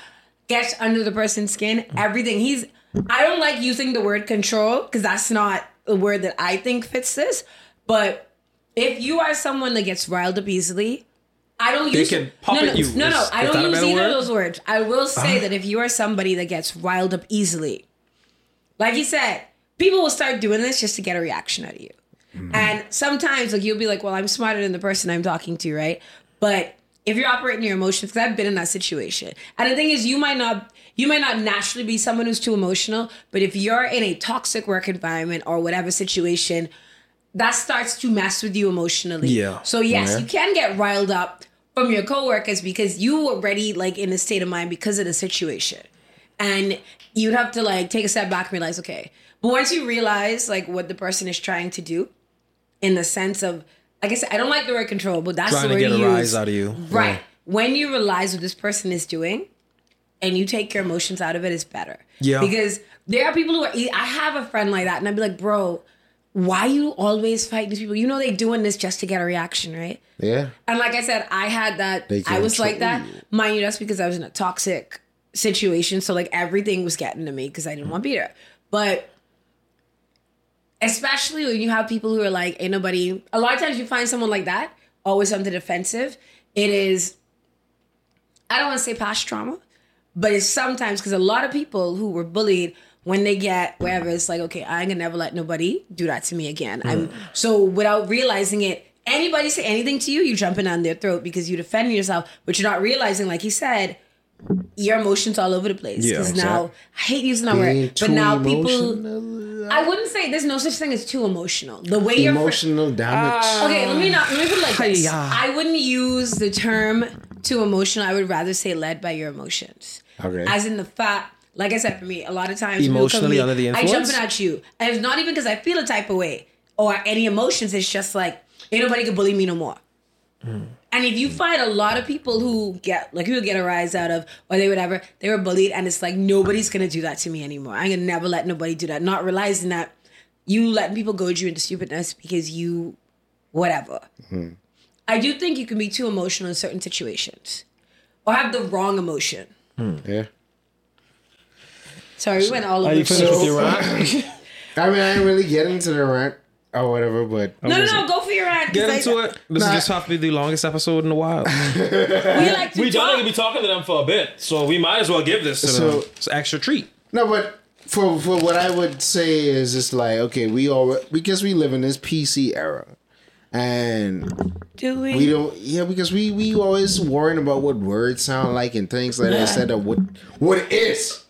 Gets under the person's skin. Everything. He's. I don't like using the word control because that's not the word that I think fits this. But if you are someone that gets riled up easily, I don't They use. can no, puppet no, you. No, no, Is- I don't use either of word? Uh-huh. those words. I will say that if you are somebody that gets riled up easily, like you said, people will start doing this just to get a reaction out of you. And sometimes, like you'll be like, "Well, I'm smarter than the person I'm talking to, right?" But if you're operating your emotions, because I've been in that situation, and the thing is, you might not, you might not naturally be someone who's too emotional, but if you're in a toxic work environment or whatever situation, that starts to mess with you emotionally. Yeah. So yes, Yeah. you can get riled up from your coworkers because you were already like in a state of mind because of the situation. And you'd have to like take a step back and realize, okay. But once you realize like what the person is trying to do, in the sense of like I said, I don't like the word control, but that's Trying the to word get a rise out of you. Right. When you realize what this person is doing and you take your emotions out of it, it's better. Yeah. Because there are people who are, I have a friend like that, and I'd be like, bro, why you always fight these people? You know they doing this just to get a reaction, right? Yeah. And like I said, I had that. I was like that. you. Mind you, that's because I was in a toxic situation. So like everything was getting to me because I didn't want to be there. But especially when you have people who are like, ain't nobody. A lot of times you find someone like that, always on the defensive. It is. I don't want to say past trauma, but it's sometimes because a lot of people who were bullied when they get wherever it's like, okay, I ain't gonna never let nobody do that to me again. I'm so without realizing it, anybody say anything to you, you jumping on their throat because you're defending yourself, but you're not realizing, like he said, your emotions all over the place. Yeah, Because now I hate using that Being word, but now people. emotional. I wouldn't say there's no such thing as too emotional. The way you're. Emotional damage. Uh, okay, let me not let me put it like this. I wouldn't use the term too emotional. I would rather say led by your emotions. Okay. As in the fact, like I said, for me, a lot of times people come to Emotionally under the influence, I jumping at you, and it's not even because I feel a type of way or any emotions. It's just like ain't nobody can bully me no more. Hmm. And if you find a lot of people who get like who get a rise out of or they whatever, they were bullied and it's like nobody's gonna do that to me anymore. I'm gonna never let nobody do that. Not realizing that you letting people goad you into stupidness because you whatever. Hmm. I do think you can be too emotional in certain situations. Or have the wrong emotion. Hmm. Yeah. Sorry, we went all over Are you the finished place. with your rant? I mean, I didn't really get into the rant or whatever, but oh, No, no, no, go for your rant. 'cause Get I- into it. This Nah. is just have to be the longest episode in a while. We like to we talk. done be talking to them for a bit, so we might as well give this to So- them. It's an extra treat. No, but for for what I would say is it's like okay, we all because we live in this PC era, and Do we? we don't. Yeah, because we we always worrying about what words sound like and things like that instead of what what it is.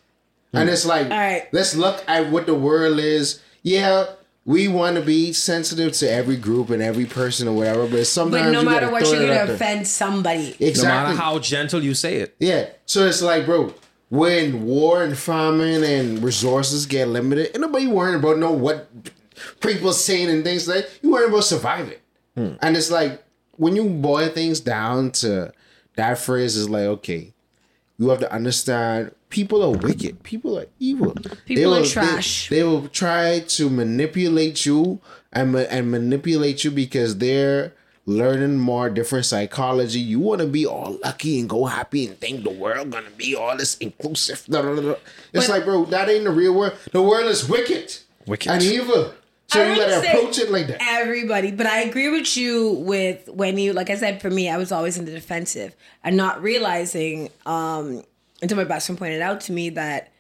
And it's like, All right. let's look at what the world is. Yeah, we want to be sensitive to every group and every person or whatever, but sometimes but no you matter what, you're gonna there. offend somebody. No Exactly. matter how gentle you say it. Yeah. So it's like, bro, when war and famine and resources get limited, and nobody worrying about know what people saying and things like that. You worrying about surviving. Hmm. And it's like when you boil things down to that phrase is like, okay, you have to understand people are wicked. People are evil. People are will- trash. They, will try to manipulate you and and manipulate you because they're learning more different psychology. You want to be all lucky and go happy and think the world gonna be all this inclusive. It's But- like, bro, that ain't the real world. The world is wicked, Wicked. and evil. So I you gotta approach it like that. Everybody, but I agree with you with when you, like I said, for me, I was always in the defensive and not realizing um until my best friend pointed out to me that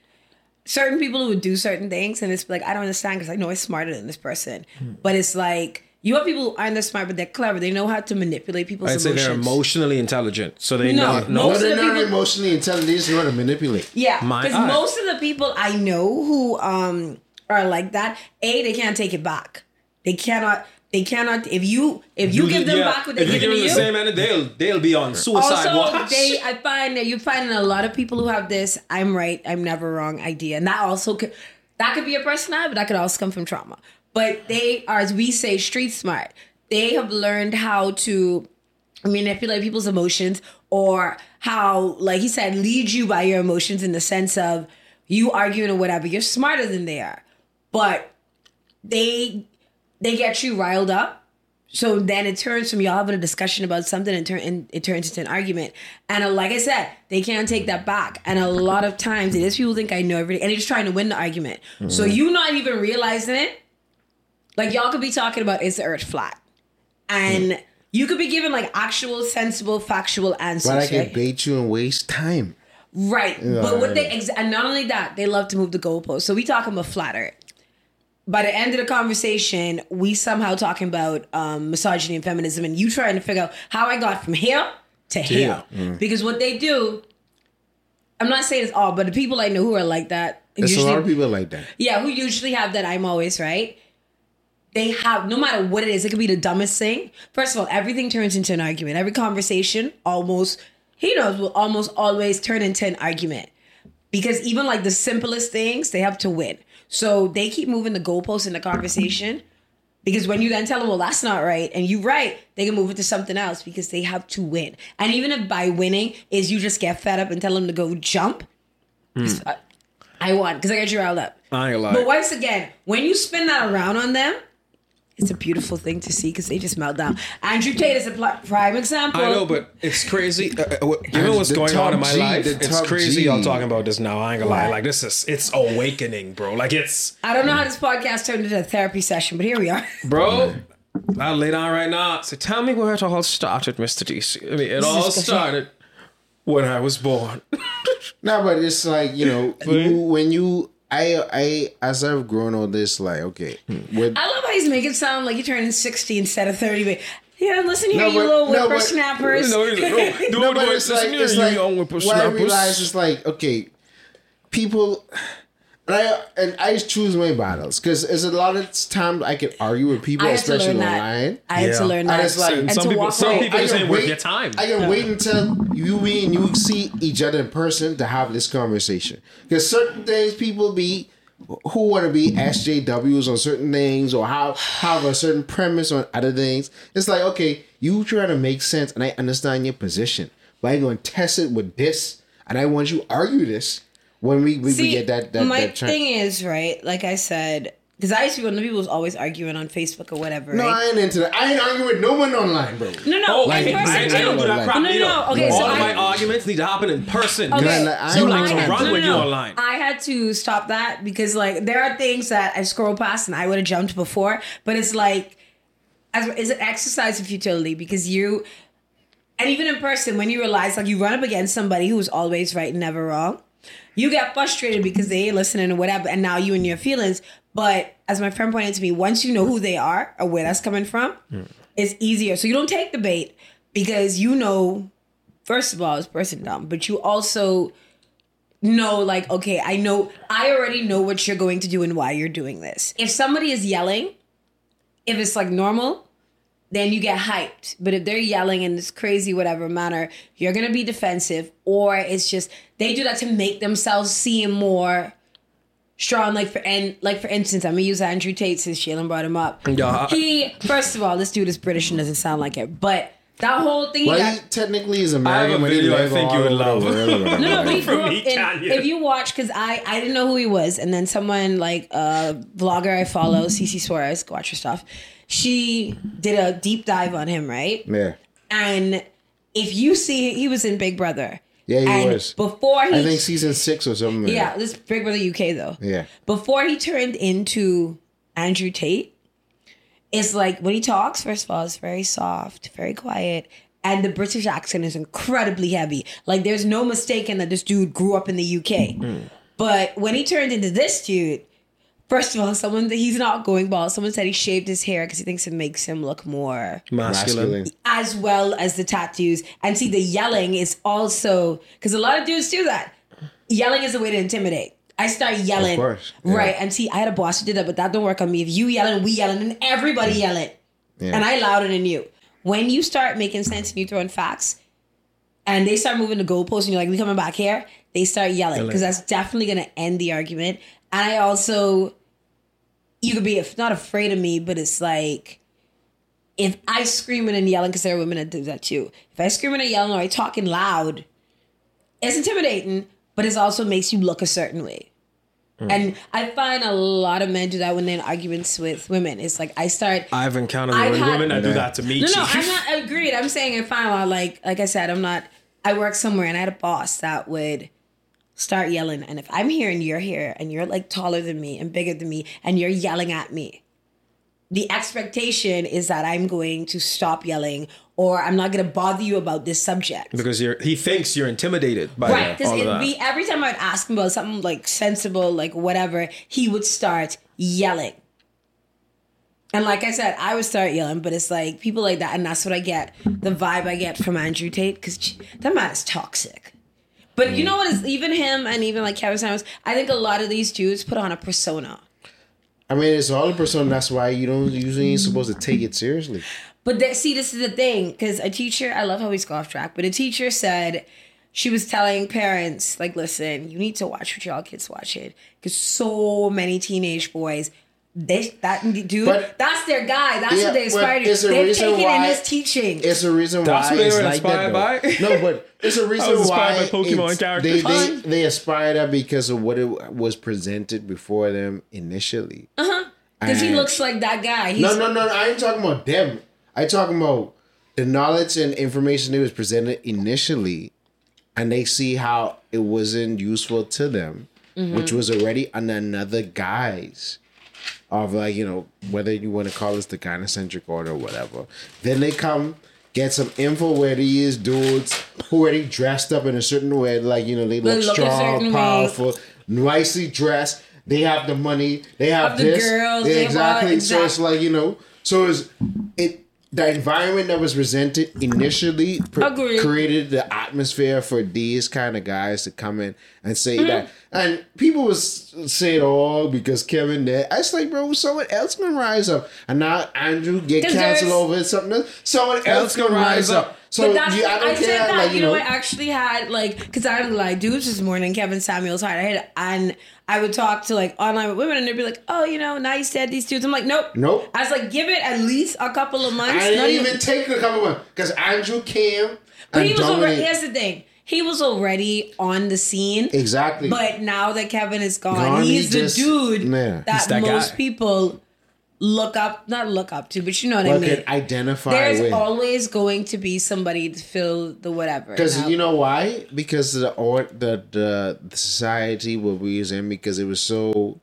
certain people would do certain things, and it's like I don't understand because I know I'm smarter than this person, Hmm. but it's like you have people who aren't that smart, but they're clever. They know how to manipulate people's I'd say emotions. they're emotionally intelligent. So they No, know. most No, of they're the not people- emotionally intelligent. They just know how to manipulate. Yeah, because most of the people I know who um are like that, a they can't take it back. They cannot. They cannot. If you if you, give them yeah, back what they're if you giving give to them you, the same end, they'll they'll be on suicide also watch. they I find that you find a lot of people who have this I'm right, I'm never wrong idea. And that also could that could be a personality, but that could also come from trauma. But they are, as we say, street smart. They have learned how to manipulate people's emotions or how, like he said, lead you by your emotions in the sense of you arguing or whatever. You're smarter than they are. But they they get you riled up so then it turns from y'all having a discussion about something and turn and it turns into an argument. And uh, like I said, they can't take that back. And a lot of times it is people think I know everything and they're just trying to win the argument. So you not even realizing it, like y'all could be talking about is the earth flat? And you could be given like actual, sensible, factual answers. But I can right? bait you and waste time. Right. but what they ex- and not only that, they love to move the goalpost. So we talking about flat earth. By the end of the conversation, we somehow talking about um, misogyny and feminism, and you trying to figure out how I got from here to here. Mm. Because what they do, I'm not saying it's all, but the people I know who are like that, There's a lot of people like that. yeah, who usually have that I'm always right. They have no matter what it is, it could be the dumbest thing. First of all, everything turns into an argument. Every conversation almost he knows will almost always turn into an argument. Because even like the simplest things, they have to win. So they keep moving the goalposts in the conversation. Because when you then tell them, well, that's not right, and you right, they can move it to something else because they have to win. And even if by winning is you just get fed up and tell them to go jump, hmm. I- I won because I got you riled up. I ain't gonna lie. But once again, when you spin that around on them, it's a beautiful thing to see because they just melt down. Andrew Tate is a prime example. I know, but it's crazy. Uh, uh, what- given And what's the going on in my G, life, it's crazy G. y'all talking about this now. I ain't gonna lie. Like this is it's awakening, bro. Like it's I don't know how this podcast turned into a therapy session, but here we are. bro. I'll lay down right now. So tell me where it all started, Mr. DC. I mean, it all started when I was born. No, but it's like you know, you, when you, I, I, as I've grown all this, like okay, with I love how he's making it sound like you're turning 60 instead of 30. But yeah, listen here, No, you but- little no, but- whippersnappers. No, he's like, no, no, but do it's like Listen it's here, like you young what I realize is like okay, people. And I and I choose my battles because there's a lot of times I can argue with people, I had to especially learn that. online. I had to Yeah. learn And that. it's like- and some to people- walk some people- I just can ain't worth wait. your time. I can wait until you we and you see each other in person to have this conversation. Because certain things people be who want to be SJWs on certain things or how have a certain premise on other things. It's like okay, you try to make sense, and I understand your position, but I'm going to test it with this, and I want you to argue this when we we, we See, get that that, my that tra- thing is right. Like I said, because I used to be one of the people who's always arguing on Facebook or whatever. No, right? I ain't into that. I ain't arguing with no one online, bro. no, no, Oh, in person I, I too. don't do that crap No, no, no. Okay, All so of I- my arguments need to happen in person. Okay. Like, I You like to run No, when no, you're no. online. I had to stop that because like there are things that I scroll past and I would have jumped before, but it's like as is an exercise of futility because you and even in person when you realize like you run up against somebody who's always right and never wrong, you get frustrated because they ain't listening or whatever, and now you and your feelings. But as my friend pointed to me, once you know who they are or where that's coming from, it's easier. So you don't take the bait because you know, first of all, this person dumb, but you also know, like, okay, I know, I already know what you're going to do and why you're doing this. If somebody is yelling, if it's like normal, then you get hyped. But if they're yelling in this crazy whatever manner, you're gonna be defensive, or it's just they do that to make themselves seem more strong. Like for and like for instance, I'm gonna use Andrew Tate since Shailen brought him up. Yeah. He first of all, this dude is British and doesn't sound like it, but that whole thing. he Well, got- he technically is American. I have a but video I live think you would love. world No, no, but he grew From up me, in, if you watch, because I, I didn't know who he was, and then someone like a vlogger I follow, Cece Suarez, go watch her stuff. She did a deep dive on him, right? Yeah. And if you see, he was in Big Brother. Yeah, he and was. Before he, I think season six or something. like yeah, this Big Brother UK though. Yeah. Before he turned into Andrew Tate, it's like when he talks, first of all, it's very soft, very quiet. And the British accent is incredibly heavy. Like there's no mistaking that this dude grew up in the UK. Mm. But when he turned into this dude, first of all, someone he's not going bald. Someone said he shaved his hair because he thinks it makes him look more Masculine. Masculine. as well as the tattoos. And see, the yelling is also because a lot of dudes do that. Yelling is a way to intimidate. I start yelling, Of course, yeah. right? And see, I had a boss who did that, but that don't work on me. If you yelling, we yelling, and everybody yelling, Yeah. and I louder than you. When you start making sense and you throwing facts, and they start moving the goalposts, and you're like, "We coming back here?" They start yelling because that's definitely gonna end the argument. And I also, you could be af- not afraid of me, but it's like if I screaming and yelling, because there are women that do that too. If I screaming and yelling or I talking loud, it's intimidating, but it also makes you look a certain way. Mm. And I find a lot of men do that when they're in arguments with women. It's like I start. I've encountered I've women, had- women that do that to me. No, no. I'm not agreed. I'm saying I find like like I said, I'm not. I work somewhere and I had a boss that would start yelling, and if I'm here and you're here and you're like taller than me and bigger than me and you're yelling at me, the expectation is that I'm going to stop yelling or I'm not going to bother you about this subject. because you're he thinks you're intimidated by Right, because all it'd that. be every time I'd ask him about something like sensible, like whatever, he would start yelling. And like I said, I would start yelling, but it's like people like that, and that's what I get the vibe I get from Andrew Tate because that man is toxic. But you mm. know what is even him and even like Kevin Samuels, I think a lot of these dudes put on a persona. I mean, it's all a persona. That's why you don't usually ain't supposed to take it seriously. But that, see, this is the thing because a teacher, I love how we go off track, but a teacher said she was telling parents, like, listen, you need to watch what y'all kids watching because so many teenage boys. They that dude, But- that's their guy. That's Yeah, what they but aspire to. They're reason taking in why- his teaching. It's a reason That's why what they it's were like inspired that. by? though. No, but it's a reason was why by Pokemon characters. They, they they aspire that because of what it was presented before them initially. Uh-huh because he looks like that guy. He's, No, no, no. I ain't talking about them. I talking about the knowledge and information that was presented initially, and they see how it wasn't useful to them, Mm-hmm. which was already on another guise of like you know whether you want to call this the gynocentric order or whatever. Then they come get some info where these dudes who already dressed up in a certain way, like you know they look, look strong, powerful, nicely dressed. They have the money. They have Have the this. girls, they have all- exactly. So it's like you know. So it's it. The environment that was resented initially pr- created the atmosphere for these kind of guys to come in and say Mm-hmm. that. And people was saying, "Oh, because Kevin there." I was like, "Bro, someone else can rise up." And now Andrew get canceled over something. else. Someone else can rise up. So but that's, yeah, I I said that, like, you know, I actually had like, because I was like dudes this morning, Kevin Samuels hired, I had, and I would talk to like online with women, and they'd be like, "Oh, you know, now you said these dudes." I'm like, "Nope, Nope. I was like, "Give it at least a couple of months." I didn't not even take a couple of months because Andrew came but and he was already. dominated. Here's the thing: he was already on the scene. Exactly. But now that Kevin is gone, Gone, he's he the just- dude Yeah. that, He's that most guy. people look up, not look up to, but you know what I mean. could identify There's with. always going to be somebody to fill the whatever. Because you know why? Because the or the, the the society we was in because it was so,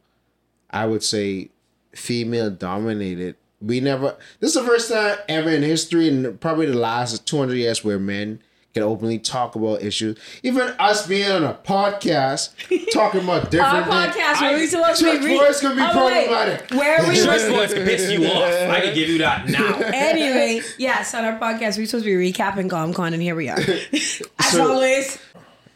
I would say, female dominated. We never. This is the first time ever in history, and probably the last two hundred years, where men can openly talk about issues. Even us being on a podcast, talking about Our different things. podcast, where we supposed to be re- boys can be Oh, wait. problematic. Where we Church boys can piss you off. I can give you that now. anyway, yes, on our podcast, we're supposed to be recapping GomCon, and here we are. As So- always,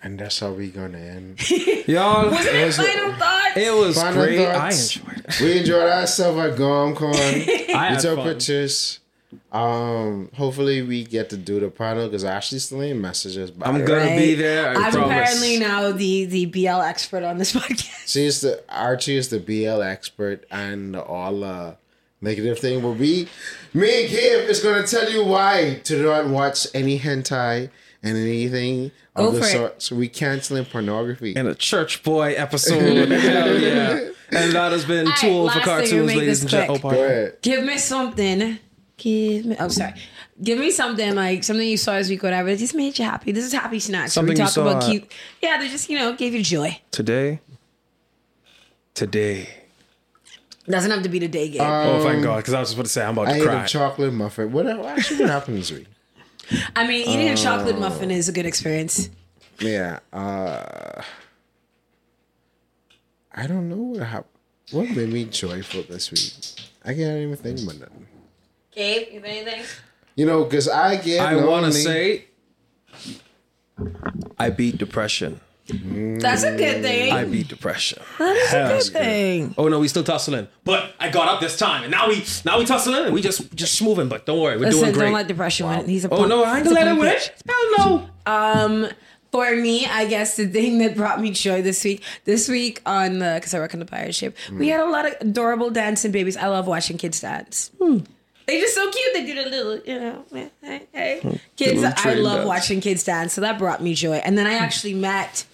And that's how we gonna end. Y'all, wasn't it was it- final thoughts? it was Final great. I enjoyed it. We enjoyed ourselves at GomCon. I we had took fun. pictures. Um, hopefully we get to do the panel because Ashley still ain't messages. But I'm gonna be there. I I'm promise. apparently now the the BL expert on this podcast. She's the Archie is the BL expert and all uh negative thing will be me and Kim is gonna tell you why to not watch any hentai and anything Go of the for it. sort. So we canceling pornography. in a church boy episode. Hell yeah. And that has been right, Too Old for Cartoons, ladies and gentlemen. Oh, Go ahead. Give me something. Give me. Oh, sorry. Give me something like something you saw this week, whatever. That just made you happy. This is happy snacks. Something we you talk saw about cute. Yeah, they just you know gave you joy. Today, today. Doesn't have to be the day game. oh, thank God, because I was just about to say I'm about I to ate cry. a chocolate muffin. What actually what happened this week? I mean, eating a Oh. chocolate muffin is a good experience. Yeah. Uh I don't know what happened. What made me joyful this week? I can't even think about nothing. Gabe, you have anything? You know, because I get I want to lonely. say, I beat depression. That's a good thing. I beat depression. that is a good thing. Oh no, we still tussling. But I got up this time, and now we now we tussling, and we just just moving. But don't worry, we're Listen, doing great. don't let depression win. He's a oh no, I ain't He's gonna a let it punk win. bitch. Hell no. Um, for me, I guess the thing that brought me joy this week, this week on the because I work on the pirate ship, we had a lot of adorable dancing babies. I love watching kids dance. They just so cute. They do the little, you know, hey, hey. kids. I love dance. watching kids dance, so that brought me joy. And then I actually met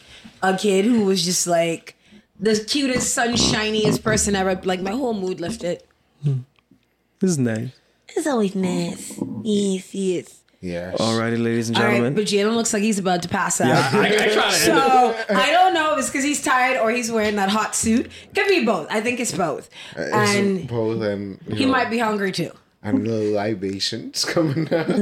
a kid who was just like the cutest, sunshiniest person ever. Like my whole mood lifted. Hmm. This is nice. It's always nice. Yes, yes. Yes. Alrighty, ladies and All right, gentlemen. but Jalen looks like he's about to pass out. Yeah, I, I try to. So I don't know if it's because he's tired or he's wearing that hot suit. Could be both. I think it's both. Uh, it's and both and he know, might be hungry too. And the libations coming out.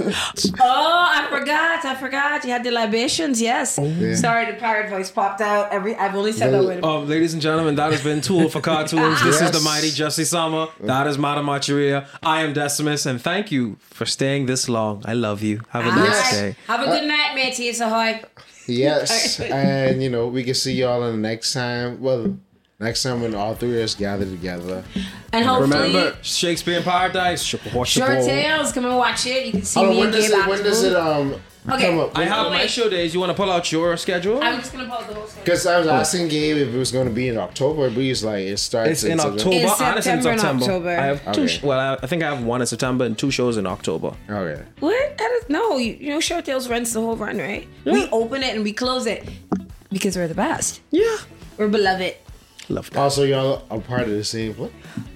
Oh, I forgot. I forgot. You had the libations. Yes. Yeah. Sorry, the pirate voice popped out. Every I've only said that with. Um, ladies and gentlemen, that has been Too Old for Cartoons. This is the mighty Jesse Sama. That is Mata Machiria. I am Decimus, and thank you for staying this long. I love you. Have a All nice right. day. Have a good night, matey. It's a hi. yes, and you know we can see y'all in the next time. Well, next time when all three of us gather together. And hopefully, Remember, Shakespeare in Paradise. Short short tales. Come and watch it. You can see Oh, me when and does Gabe it? When does it um Okay. come up? I have Oh, my show days. You want to pull out your schedule? I'm just gonna pause the whole. schedule. Because I was asking Gabe if it was going to be in October, but he's like it starts. It's in September. October. In Honestly, in September and September. October. I have two. Okay. Sh- well, I, I think I have one in September and two shows in October. Okay. What? That is no. You, you know, Short Tales runs the whole run, right? We open it and we close it because we're the best. Yeah, We're beloved. Love that. Also, y'all are part of the same. What?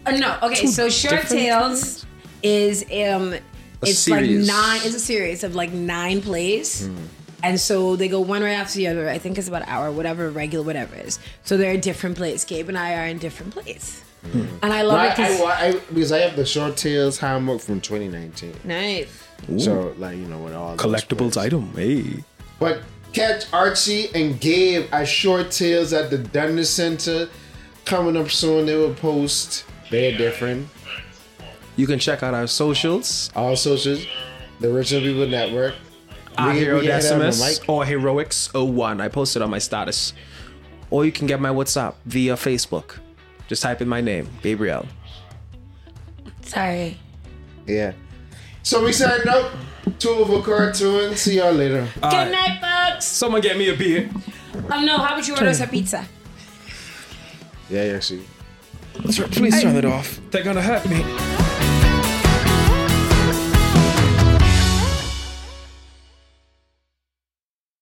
Uh, no, okay. So Short different Tales is um, it's like nine. It's a series of like nine plays. And so they go one right after the other. I think it's about an hour, whatever, regular, whatever it is. So they're in different plays. Gabe and I are in different plays. And I love I, it 'cause- I, I, because I have the Short Tales handbook from 2019. nice. So like you know with all those Collectibles plays. item. Hey. But catch Archie and Gabe at Short Tales at the Dundas Center coming up soon. They will post. They're different. You can check out our socials. All socials, the Original People Network. Our Hero we had it on the Decimus or Heroics 01. I posted on my status. Or you can get my WhatsApp via Facebook. Just type in my name, Gabriel. Sorry. Yeah. So we signed up. Tool a cartoon. See y'all later. Good night, folks. Someone get me a beer. Um, no, how about you order us a pizza? Yeah, yeah, see. Please turn it off. They're gonna hurt me.